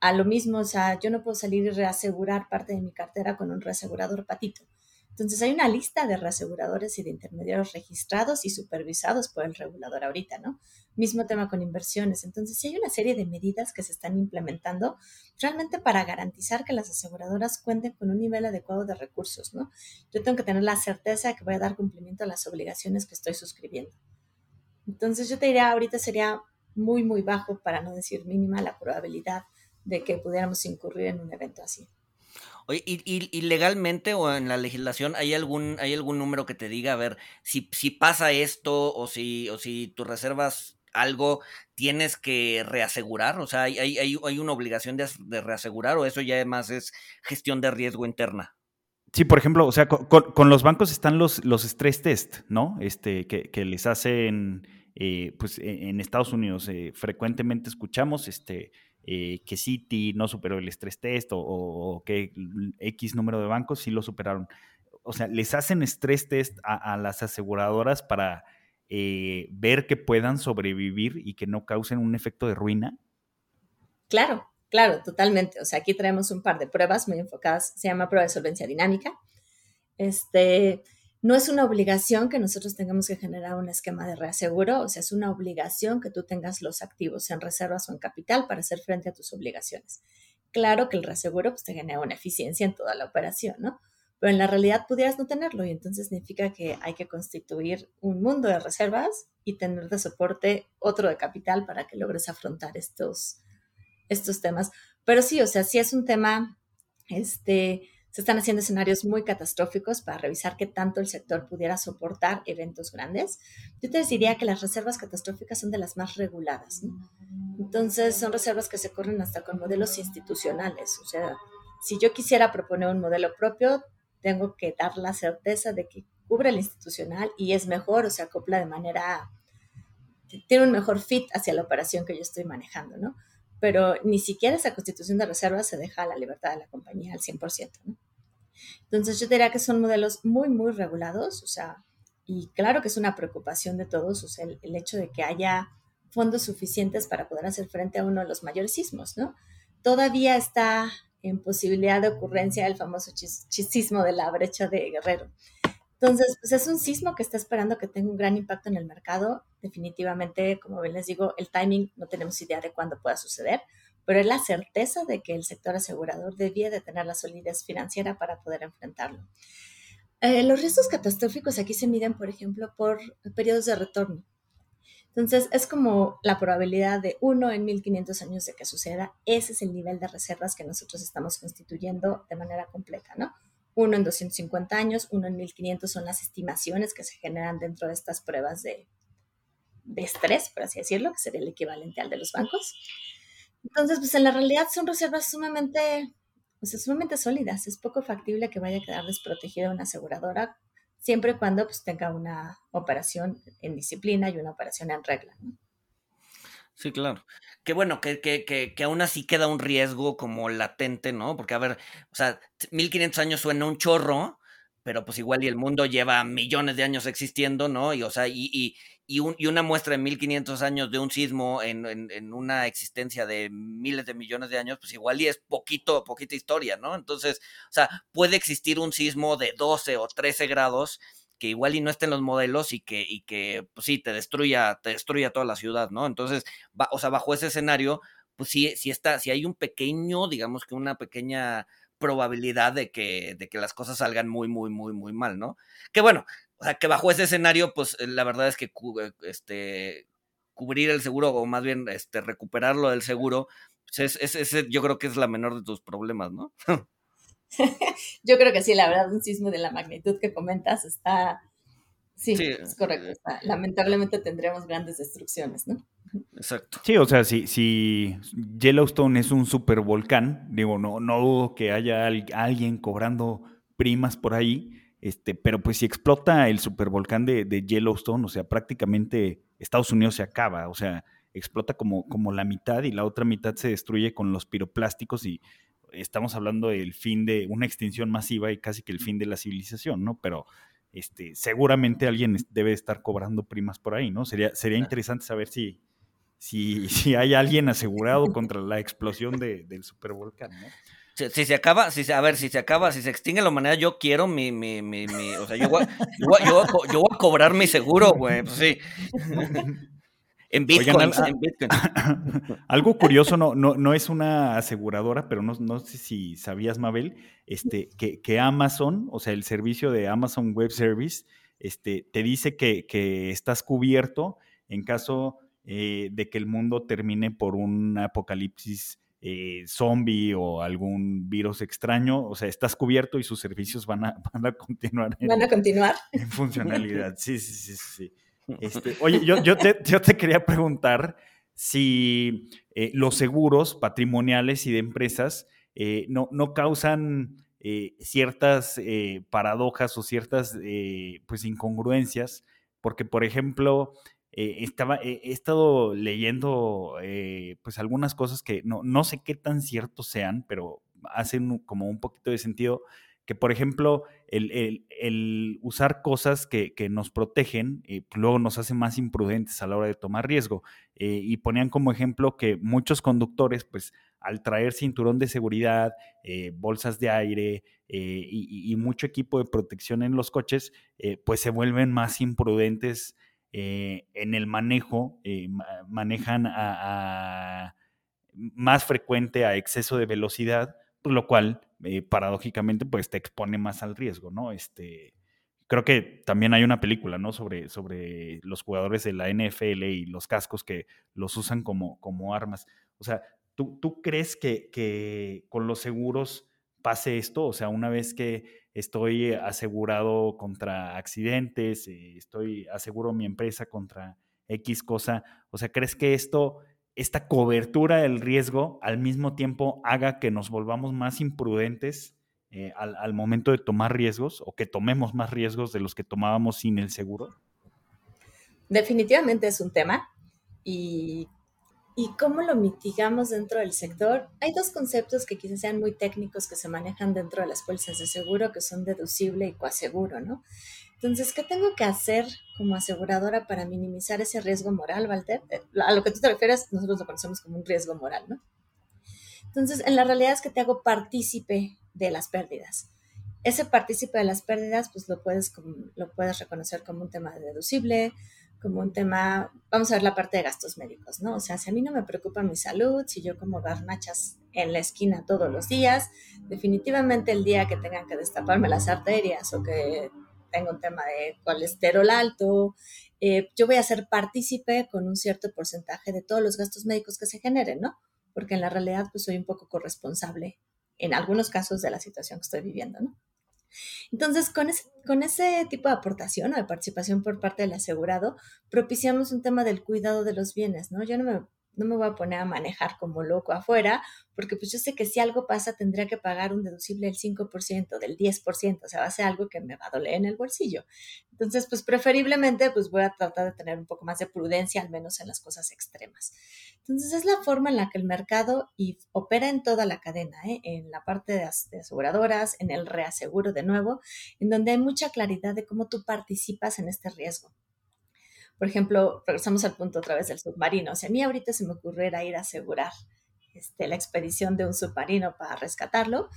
a lo mismo, o sea, yo no puedo salir y reasegurar parte de mi cartera con un reasegurador patito. Entonces hay una lista de reaseguradores y de intermediarios registrados y supervisados por el regulador ahorita, ¿no? Mismo tema con inversiones. Entonces sí hay una serie de medidas que se están implementando realmente para garantizar que las aseguradoras cuenten con un nivel adecuado de recursos, ¿no? Yo tengo que tener la certeza de que voy a dar cumplimiento a las obligaciones que estoy suscribiendo. Entonces yo te diría, ahorita sería muy, muy bajo, para no decir mínima, la probabilidad de que pudiéramos incurrir en un evento así. Oye, y, legalmente o en la legislación hay algún, hay algún número que te diga, a ver, si, si pasa esto o si, o si tú reservas algo, tienes que reasegurar, o sea, hay, hay, hay una obligación de, reasegurar o eso ya además es gestión de riesgo interna. Sí, por ejemplo, o sea, con, los bancos están los, los stress test, ¿no? Este, que, que les hacen, eh, pues e, en Estados Unidos eh, frecuentemente escuchamos, este, eh, que Citi no superó el estrés test o, que X número de bancos sí lo superaron. O sea, les hacen estrés test a, las aseguradoras para ver que puedan sobrevivir y que no causen un efecto de ruina. Claro, claro, totalmente. O sea, aquí traemos un par de pruebas muy enfocadas, se llama prueba de solvencia dinámica. Este, no es una obligación que nosotros tengamos que generar un esquema de reaseguro, o sea, es una obligación que tú tengas los activos en reservas o en capital para hacer frente a tus obligaciones. Claro que el reaseguro pues, te genera una eficiencia en toda la operación, ¿no? Pero en la realidad pudieras no tenerlo y entonces significa que hay que constituir un mundo de reservas y tener de soporte otro de capital para que logres afrontar estos, estos temas. Pero sí, o sea, sí es un tema, este, se están haciendo escenarios muy catastróficos para revisar qué tanto el sector pudiera soportar eventos grandes. Yo te diría que las reservas catastróficas son de las más reguladas. Entonces, son reservas que se corren hasta con modelos institucionales. O sea, si yo quisiera proponer un modelo propio, tengo que dar la certeza de que cubre el institucional y es mejor o se acopla de manera, tiene un mejor fit hacia la operación que yo estoy manejando, ¿no? Pero ni siquiera esa constitución de reservas se deja a la libertad de la compañía al 100%, ¿no? Entonces yo diría que son modelos muy, muy regulados, o sea, y claro que es una preocupación de todos, el, hecho de que haya fondos suficientes para poder hacer frente a uno de los mayores sismos, ¿no? Todavía está en posibilidad de ocurrencia el famoso sismo de la brecha de Guerrero. Entonces, pues es un sismo que está esperando que tenga un gran impacto en el mercado. Definitivamente, como bien les digo, el timing no tenemos idea de cuándo pueda suceder, pero es la certeza de que el sector asegurador debía de tener la solidez financiera para poder enfrentarlo. Eh, los riesgos catastróficos aquí se miden, por ejemplo, por periodos de retorno. Entonces, es como la probabilidad de uno en 1500 años de que suceda. Ese es el nivel de reservas que nosotros estamos constituyendo de manera completa, ¿no? Uno en 250 años, uno en 1500 son las estimaciones que se generan dentro de estas pruebas de, de estrés, por así decirlo, que sería el equivalente al de los bancos. Entonces, pues en la realidad son reservas sumamente, pues, sumamente sólidas. Es poco factible que vaya a quedar desprotegida una aseguradora siempre y cuando pues, tenga una operación en disciplina y una operación en regla. Sí, claro. Que bueno, que, que, que, que, aún así queda un riesgo como latente, ¿no? Porque, a ver, o sea, 1500 años suena un chorro, pero pues igual y el mundo lleva millones de años existiendo, ¿no? Y, o sea, y, y, y, una muestra de 1500 años de un sismo en, en, una existencia de miles de millones de años, pues igual y es poquito, poquita historia, ¿no? Entonces, o sea, puede existir un sismo de 12 o 13 grados que igual y no esté en los modelos y que, y que pues sí, te destruya, te destruya toda la ciudad, ¿no? Entonces, o sea, bajo ese escenario, pues sí, sí está, si hay un pequeño, digamos que una pequeña probabilidad de que, de que las cosas salgan muy, muy, muy, muy mal, ¿no? Que bueno, o sea, que bajo ese escenario, pues eh, la verdad es que eh, este, cubrir el seguro, o más bien este, recuperarlo del seguro, pues es, es, yo creo que es la menor de tus problemas, ¿no? yo creo que sí, la verdad, un sismo de la magnitud que comentas está... Sí, es correcto. Lamentablemente tendremos grandes destrucciones, ¿no? Exacto. Sí, o sea, si, si Yellowstone es un supervolcán, digo, no, no dudo que haya alguien cobrando primas por ahí, este, pero pues si explota el supervolcán de, de, Yellowstone, o sea, prácticamente Estados Unidos se acaba, o sea, explota como, como la mitad y la otra mitad se destruye con los piroplásticos y estamos hablando del fin de una extinción masiva y casi que el fin de la civilización, ¿no? Pero este, seguramente alguien debe estar cobrando primas por ahí, ¿no? Sería, sería interesante saber si, si, si hay alguien asegurado contra la explosión de, del supervolcán, ¿no? si, se acaba, si se, a ver, si se acaba, si se extingue la humanidad, yo quiero mi, mi, mi, mi o sea, yo voy, yo, yo, voy a cobrar mi seguro, güey, pues sí. En Bitcoin, en Bitcoin. Algo curioso, no, no, no es una aseguradora, pero no, no sé si sabías, Mabel, este, que, que, Amazon, o sea, el servicio de Amazon Web Service, este, te dice que, que estás cubierto en caso eh, de que el mundo termine por un apocalipsis eh, zombie o algún virus extraño, o sea, estás cubierto y sus servicios van a, van a continuar. van a continuar. En funcionalidad, sí, sí, sí, sí. Este, oye, yo, yo, te, yo, te, quería preguntar si eh, los seguros patrimoniales y de empresas eh, no, no, causan ciertas paradojas o ciertas pues incongruencias, porque por ejemplo, eh, estaba, he estado leyendo eh, pues algunas cosas que no, no sé qué tan ciertos sean, pero hacen como un poquito de sentido que, por ejemplo, el, el, usar cosas que, que nos protegen eh, luego nos hace más imprudentes a la hora de tomar riesgo. y ponían como ejemplo que muchos conductores, pues al traer cinturón de seguridad, bolsas de aire y, mucho equipo de protección en los coches, pues se vuelven más imprudentes eh, en el manejo eh, manejan a, más frecuente a exceso de velocidad, lo cual eh, paradójicamente pues te expone más al riesgo, ¿no? Este, creo que también hay una película, ¿no? Sobre, sobre los jugadores de la NFL y los cascos que los usan como, como armas. O sea, ¿tú, tú crees que, que con los seguros pase esto? O sea, una vez que estoy asegurado contra accidentes, eh, estoy aseguro mi empresa contra X cosa. O sea, ¿crees que esto, esta cobertura del riesgo al mismo tiempo haga que nos volvamos más imprudentes eh, al, al, momento de tomar riesgos o que tomemos más riesgos de los que tomábamos sin el seguro? Definitivamente es un tema y y cómo lo mitigamos dentro del sector. Hay dos conceptos que quizás sean muy técnicos que se manejan dentro de las pólizas de seguro, que son deducible y coaseguro, ¿no? Entonces, ¿qué tengo que hacer como aseguradora para minimizar ese riesgo moral, Walter? Eh, a lo que tú te refieres, nosotros lo conocemos como un riesgo moral, ¿no? Entonces, en la realidad es que te hago partícipe de las pérdidas. Ese partícipe de las pérdidas, pues lo puedes, lo puedes reconocer como un tema deducible, como un tema, vamos a ver la parte de gastos médicos, ¿no? O sea, si a mí no me preocupa mi salud, si yo como garnachas en la esquina todos los días, definitivamente el día que tengan que destaparme las arterias o que tengo un tema de colesterol alto, eh, yo voy a ser partícipe con un cierto porcentaje de todos los gastos médicos que se generen, ¿no? Porque en la realidad pues soy un poco corresponsable en algunos casos de la situación que estoy viviendo, ¿no? Entonces, con ese, con ese tipo de aportación o de participación por parte del asegurado, propiciamos un tema del cuidado de los bienes, ¿no? Yo no me no me voy a poner a manejar como loco afuera, porque pues yo sé que si algo pasa tendría que pagar un deducible del 5%, del 10%, o sea, va a ser algo que me va a doler en el bolsillo. Entonces, pues preferiblemente, pues voy a tratar de tener un poco más de prudencia, al menos en las cosas extremas. Entonces, es la forma en la que el mercado opera en toda la cadena, ¿eh? en la parte de, de aseguradoras, en el reaseguro de nuevo, en donde hay mucha claridad de cómo tú participas en este riesgo. Por ejemplo, regresamos al punto otra vez del submarino. Si a mí ahorita se me ocurriera ir a asegurar este, la expedición de un submarino para rescatarlo,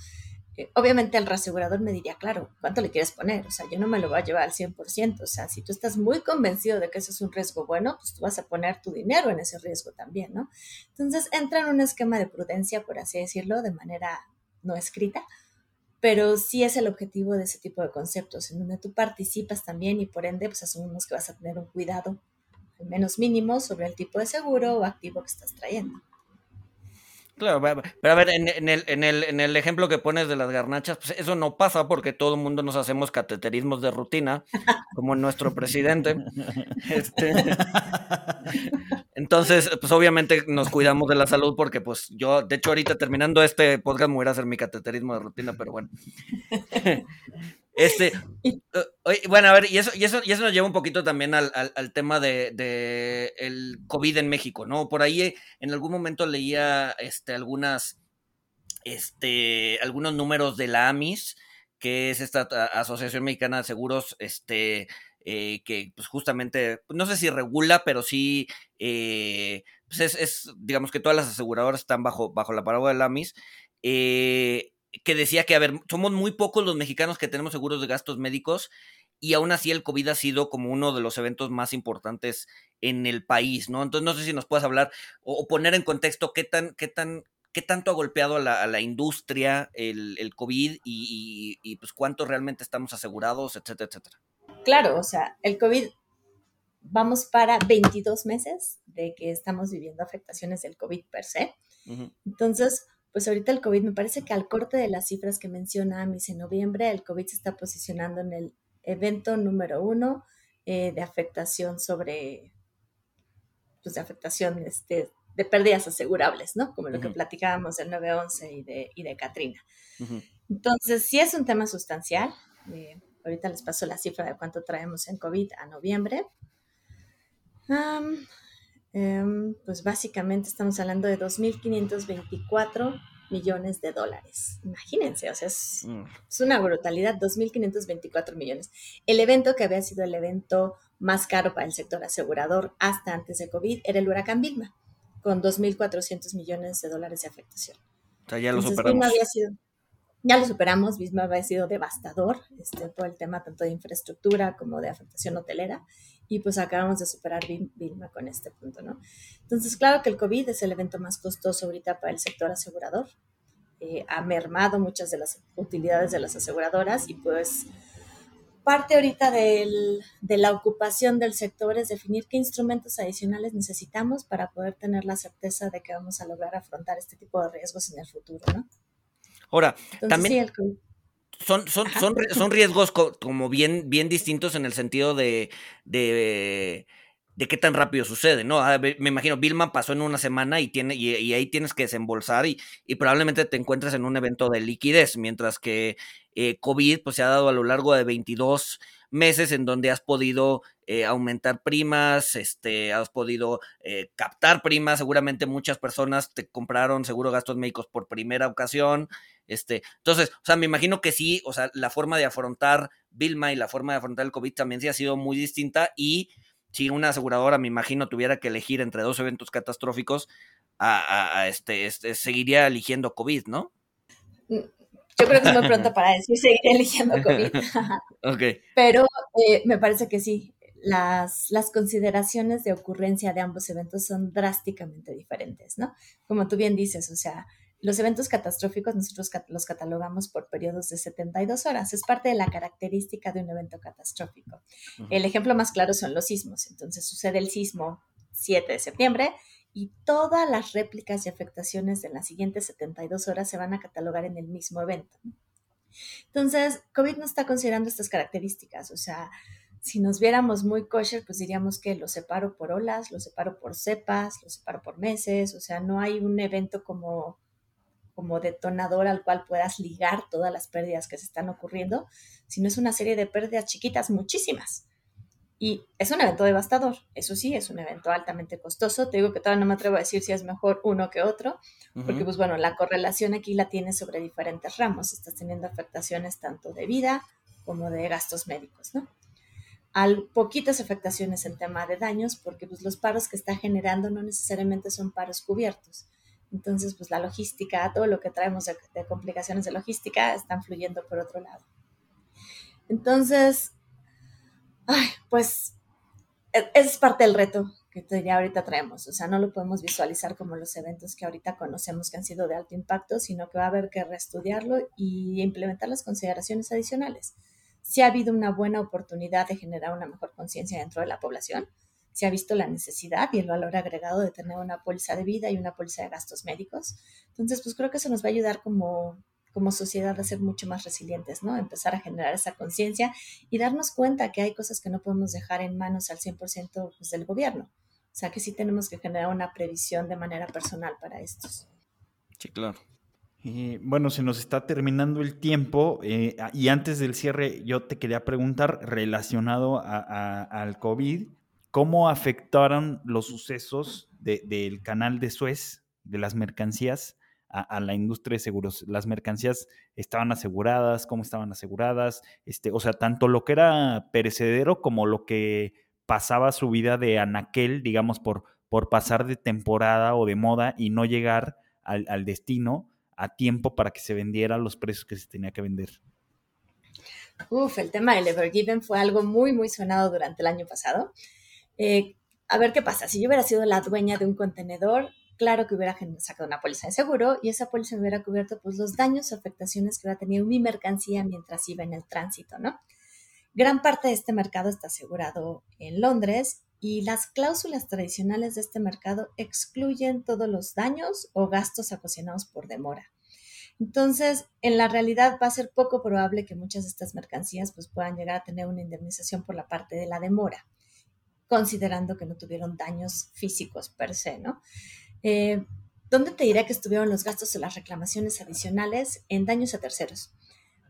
eh, obviamente el reasegurador me diría, claro, ¿cuánto le quieres poner? O sea, yo no me lo voy a llevar al 100%. O sea, si tú estás muy convencido de que eso es un riesgo bueno, pues tú vas a poner tu dinero en ese riesgo también, ¿no? Entonces entra en un esquema de prudencia, por así decirlo, de manera no escrita, pero sí es el objetivo de ese tipo de conceptos, en donde tú participas también y por ende, pues asumimos que vas a tener un cuidado, al menos mínimo, sobre el tipo de seguro o activo que estás trayendo. Claro, pero a ver, en, el, en, el, en el ejemplo que pones de las garnachas, pues eso no pasa porque todo el mundo nos hacemos cateterismos de rutina, como nuestro presidente. Este, entonces, pues obviamente nos cuidamos de la salud porque pues yo, de hecho ahorita terminando este podcast me voy a hacer mi cateterismo de rutina, pero bueno. Este, bueno, a ver, y eso, y eso, y eso nos lleva un poquito también al, tema de, el COVID en México, ¿no? Por ahí en algún momento leía este, algunas, este, algunos números de la AMIS, que es esta Asociación Mexicana de Seguros, este, eh, que pues justamente, no sé si regula, pero sí, eh, pues es, es, digamos que todas las aseguradoras están bajo, bajo la paraguas de la AMIS, eh, que decía que, a ver, somos muy pocos los mexicanos que tenemos seguros de gastos médicos y aún así el COVID ha sido como uno de los eventos más importantes en el país, ¿no? Entonces no sé si nos puedes hablar o, poner en contexto qué tan, qué tan, qué tanto ha golpeado a la, industria el, el COVID y, y, pues cuánto realmente estamos asegurados, etcétera, etcétera. Claro, o sea, el COVID, vamos para 22 meses de que estamos viviendo afectaciones del COVID per se. Entonces, pues ahorita el COVID me parece que al corte de las cifras que menciona Amis en noviembre, el COVID se está posicionando en el evento número uno eh, de afectación sobre, pues de afectación este, de pérdidas asegurables, ¿no? Como lo que platicábamos del 911 y de, y de Katrina. Entonces, sí es un tema sustancial. Eh, ahorita les paso la cifra de cuánto traemos en COVID a noviembre. Em, pues básicamente estamos hablando de 2.524 millones de dólares. Imagínense, o sea, es, mm. es una brutalidad, 2.524 millones. El evento que había sido el evento más caro para el sector asegurador hasta antes de COVID era el huracán Vilma, con 2.400 millones de dólares de afectación. O sea, ya lo superamos. Ya lo superamos, Vilma había sido devastador este, por el tema tanto de infraestructura como de afectación hotelera y pues acabamos de superar Vilma con este punto, ¿no? Entonces, claro que el COVID es el evento más costoso ahorita para el sector asegurador. Eh, ha mermado muchas de las utilidades de las aseguradoras y pues parte ahorita del, de la ocupación del sector es definir qué instrumentos adicionales necesitamos para poder tener la certeza de que vamos a lograr afrontar este tipo de riesgos en el futuro, ¿no? Ahora, también son, son, son, son, riesgos como bien, bien distintos en el sentido de, de, de qué tan rápido sucede, ¿no? Me imagino, Vilma pasó en una semana y, tiene, y, ahí tienes que desembolsar y, y, probablemente te encuentres en un evento de liquidez, mientras que eh, COVID pues, se ha dado a lo largo de 22 meses en donde has podido eh, aumentar primas, este, has podido eh, captar primas, seguramente muchas personas te compraron seguro gastos médicos por primera ocasión, este, entonces, o sea, me imagino que sí, o sea, la forma de afrontar Vilma y la forma de afrontar el COVID también sí ha sido muy distinta y si una aseguradora, me imagino, tuviera que elegir entre dos eventos catastróficos, a, este, este, seguiría eligiendo COVID, ¿no? Yo creo que es muy pronto para decir seguir eligiendo COVID. Pero eh, me parece que sí, las, las, consideraciones de ocurrencia de ambos eventos son drásticamente diferentes, ¿no? Como tú bien dices, o sea, los eventos catastróficos nosotros los catalogamos por periodos de 72 horas. Es parte de la característica de un evento catastrófico. El ejemplo más claro son los sismos. Entonces sucede el sismo 7 de septiembre y todas las réplicas y afectaciones de las siguientes 72 horas se van a catalogar en el mismo evento. Entonces, COVID no está considerando estas características. O sea, si nos viéramos muy kosher, pues diríamos que lo separo por olas, lo separo por cepas, lo separo por meses. O sea, no hay un evento como como detonador al cual puedas ligar todas las pérdidas que se están ocurriendo, sino es una serie de pérdidas chiquitas, muchísimas. Y es un evento devastador, eso sí, es un evento altamente costoso. Te digo que todavía no me atrevo a decir si es mejor uno que otro, porque pues bueno, la correlación aquí la tienes sobre diferentes ramos. Estás teniendo afectaciones tanto de vida como de gastos médicos, ¿no? Al poquitas afectaciones en tema de daños, porque pues los paros que está generando no necesariamente son paros cubiertos. Entonces, pues la logística, todo lo que traemos de, complicaciones de logística están fluyendo por otro lado. Entonces, pues e, es parte del reto que ya ahorita traemos. O sea, no lo podemos visualizar como los eventos que ahorita conocemos que han sido de alto impacto, sino que va a haber que reestudiarlo y implementar las consideraciones adicionales. Si ha habido una buena oportunidad de generar una mejor conciencia dentro de la población, se ha visto la necesidad y el valor agregado de tener una póliza de vida y una póliza de gastos médicos. Entonces, pues creo que eso nos va a ayudar como, como sociedad a ser mucho más resilientes, ¿no? Empezar a generar esa conciencia y darnos cuenta que hay cosas que no podemos dejar en manos al 100% pues, del gobierno. O sea, que sí tenemos que generar una previsión de manera personal para estos. Sí, claro. Eh, bueno, se nos está terminando el tiempo eh, y antes del cierre yo te quería preguntar relacionado al COVID, cómo afectaron los sucesos del canal de Suez, de las mercancías, a, la industria de seguros. Las mercancías estaban aseguradas, cómo estaban aseguradas, este, o sea, tanto lo que era perecedero como lo que pasaba su vida de anaquel, digamos, por, por pasar de temporada o de moda y no llegar al, destino, a tiempo para que se vendiera los precios que se tenía que vender. Uf, el tema del Evergiven fue algo muy, muy sonado durante el año pasado. Eh, a ver qué pasa. Si yo hubiera sido la dueña de un contenedor, claro que hubiera sacado una póliza de seguro y esa póliza me hubiera cubierto pues, los daños o afectaciones que hubiera tenido mi mercancía mientras iba en el tránsito, ¿no? Gran parte de este mercado está asegurado en Londres y las cláusulas tradicionales de este mercado excluyen todos los daños o gastos ocasionados por demora. Entonces, en la realidad va a ser poco probable que muchas de estas mercancías pues, puedan llegar a tener una indemnización por la parte de la demora, considerando que no tuvieron daños físicos per se, ¿no? Eh, ¿Dónde te diré que estuvieron los gastos o las reclamaciones adicionales en daños a terceros?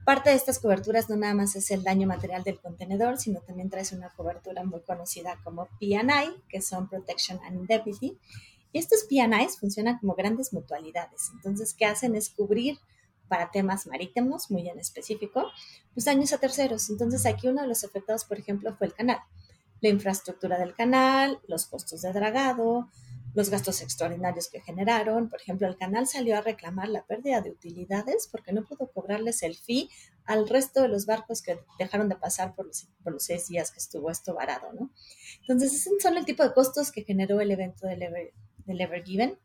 Parte de estas coberturas no nada más es el daño material del contenedor, sino también trae una cobertura muy conocida como P&I, que son Protection and Indemnity. Y estos P&Is funcionan como grandes mutualidades. Entonces, ¿qué hacen? Es cubrir para temas marítimos, muy en específico, pues daños a terceros. Entonces, aquí uno de los afectados, por ejemplo, fue el canal. La infraestructura del canal, los costos de dragado, los gastos extraordinarios que generaron. Por ejemplo, el canal salió a reclamar la pérdida de utilidades porque no pudo cobrarles el fee al resto de los barcos que dejaron de pasar por los, seis días que estuvo esto varado, ¿no? Entonces, ese son el tipo de costos que generó el evento del, Ever, Evergiven.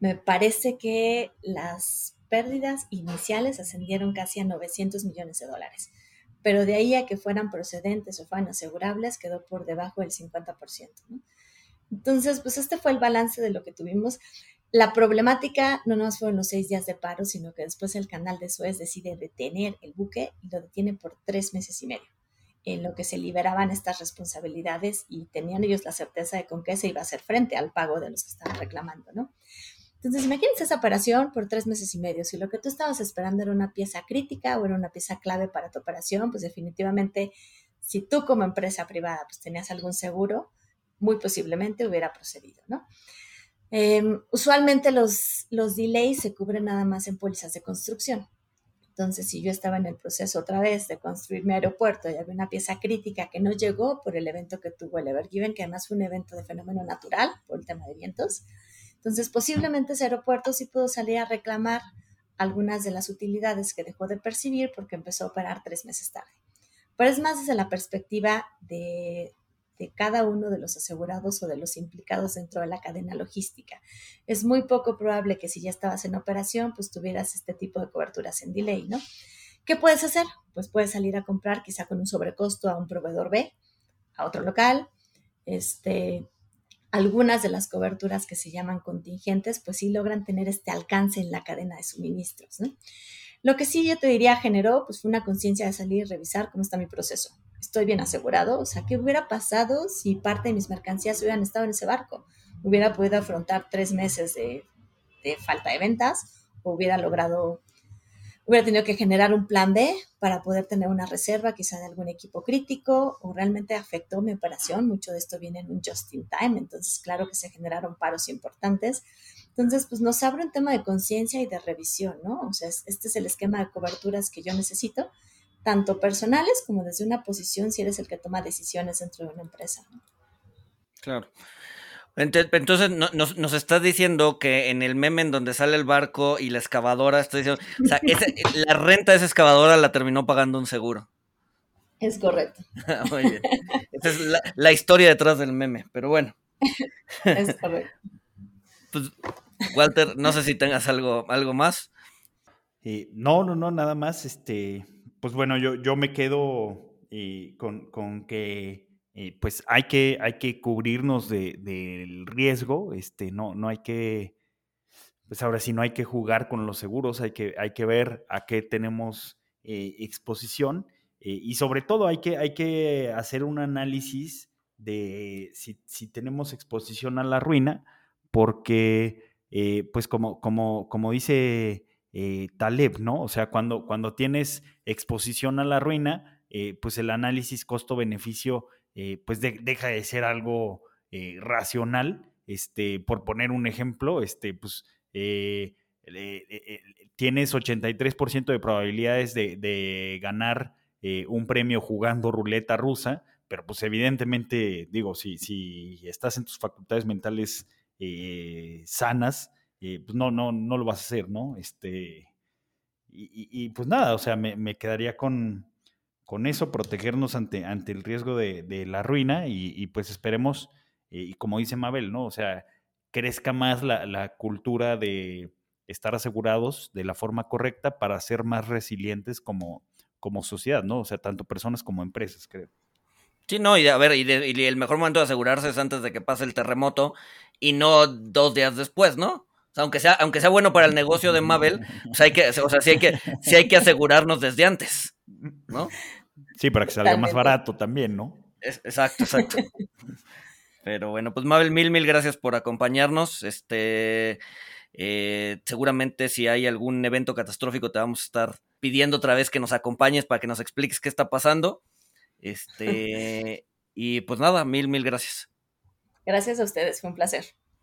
Me parece que las pérdidas iniciales ascendieron casi a 900 millones de dólares, pero de ahí a que fueran procedentes o fueran asegurables quedó por debajo del 50%, ¿no? Entonces, pues este fue el balance de lo que tuvimos. La problemática no nos fueron los seis días de paro, sino que después el canal de Suez decide detener el buque y lo detiene por tres meses y medio, en lo que se liberaban estas responsabilidades y tenían ellos la certeza de con qué se iba a hacer frente al pago de los que estaban reclamando, ¿no? Entonces, imagínense esa operación por tres meses y medio. Si lo que tú estabas esperando era una pieza crítica o era una pieza clave para tu operación, pues definitivamente, si tú como empresa privada pues tenías algún seguro, muy posiblemente hubiera procedido, ¿no? Em, usualmente los, los delays se cubren nada más en pólizas de construcción. Entonces, si yo estaba en el proceso otra vez de construir mi aeropuerto y había una pieza crítica que no llegó por el evento que tuvo el Evergiven, que además fue un evento de fenómeno natural por el tema de vientos, entonces posiblemente ese aeropuerto sí pudo salir a reclamar algunas de las utilidades que dejó de percibir porque empezó a operar tres meses tarde. Pero es más desde la perspectiva de, de cada uno de los asegurados o de los implicados dentro de la cadena logística. Es muy poco probable que si ya estabas en operación, pues tuvieras este tipo de coberturas en delay, ¿no? ¿Qué puedes hacer? Pues puedes salir a comprar quizá con un sobrecosto a un proveedor B, a otro local. Este, algunas de las coberturas que se llaman contingentes, pues sí logran tener este alcance en la cadena de suministros, ¿no? Lo que sí yo te diría generó, pues fue una conciencia de salir y revisar cómo está mi proceso estoy bien asegurado. O sea, ¿qué hubiera pasado si parte de mis mercancías hubieran estado en ese barco? Hubiera podido afrontar tres meses de, falta de ventas o hubiera logrado, hubiera tenido que generar un plan B para poder tener una reserva quizá de algún equipo crítico o realmente afectó mi operación. Mucho de esto viene en un just in time, entonces claro que se generaron paros importantes. Entonces, pues nos abre un tema de conciencia y de revisión, ¿no? O sea, este es el esquema de coberturas que yo necesito tanto personales como desde una posición si eres el que toma decisiones dentro de una empresa. Claro. Entonces nos, nos, estás diciendo que en el meme en donde sale el barco y la excavadora, estoy diciendo, o sea, la renta de esa excavadora la terminó pagando un seguro. Es correcto. Bien. Esa es la, historia detrás del meme, pero bueno. es correcto. Pues, Walter, no sé si tengas algo, algo más. Eh, no, no, no, nada más. Este, pues bueno, yo, yo me quedo eh, con, que eh, pues hay que, hay que cubrirnos del riesgo, este, no, no hay que, pues ahora sí no hay que jugar con los seguros, hay que, hay que ver a qué tenemos eh, exposición y sobre todo hay que, hay que hacer un análisis de si, si tenemos exposición a la ruina, porque pues como, como, como dice eh, Taleb, ¿no? O sea, cuando, cuando tienes exposición a la ruina, eh, pues el análisis costo-beneficio, eh, pues deja de ser algo racional. Este, por poner un ejemplo, este, pues tienes 83% de probabilidades de, ganar un premio jugando ruleta rusa, pero pues evidentemente, digo, si, si estás en tus facultades mentales sanas, eh, pues no, no, no lo vas a hacer, ¿no? Este, y, pues nada, o sea, me, quedaría con, con, eso, protegernos ante, ante el riesgo de, la ruina y, pues esperemos, eh, y como dice Mabel, ¿no? O sea, crezca más la, la, cultura de estar asegurados de la forma correcta para ser más resilientes como, como sociedad, ¿no? O sea, tanto personas como empresas, creo. Sí, no, y a ver, y, el mejor momento de asegurarse es antes de que pase el terremoto y no dos días después, ¿no? O sea, aunque sea, aunque sea bueno para el negocio de Mabel, pues hay que, o sea, sí hay que, sí hay que asegurarnos desde antes, ¿no? Sí, para que salga más barato también, ¿no? exacto, exacto. Pero bueno, pues Mabel, mil, mil gracias por acompañarnos. Este, eh, seguramente si hay algún evento catastrófico te vamos a estar pidiendo otra vez que nos acompañes para que nos expliques qué está pasando. Este, y pues nada, mil, mil gracias. Gracias a ustedes, fue un placer.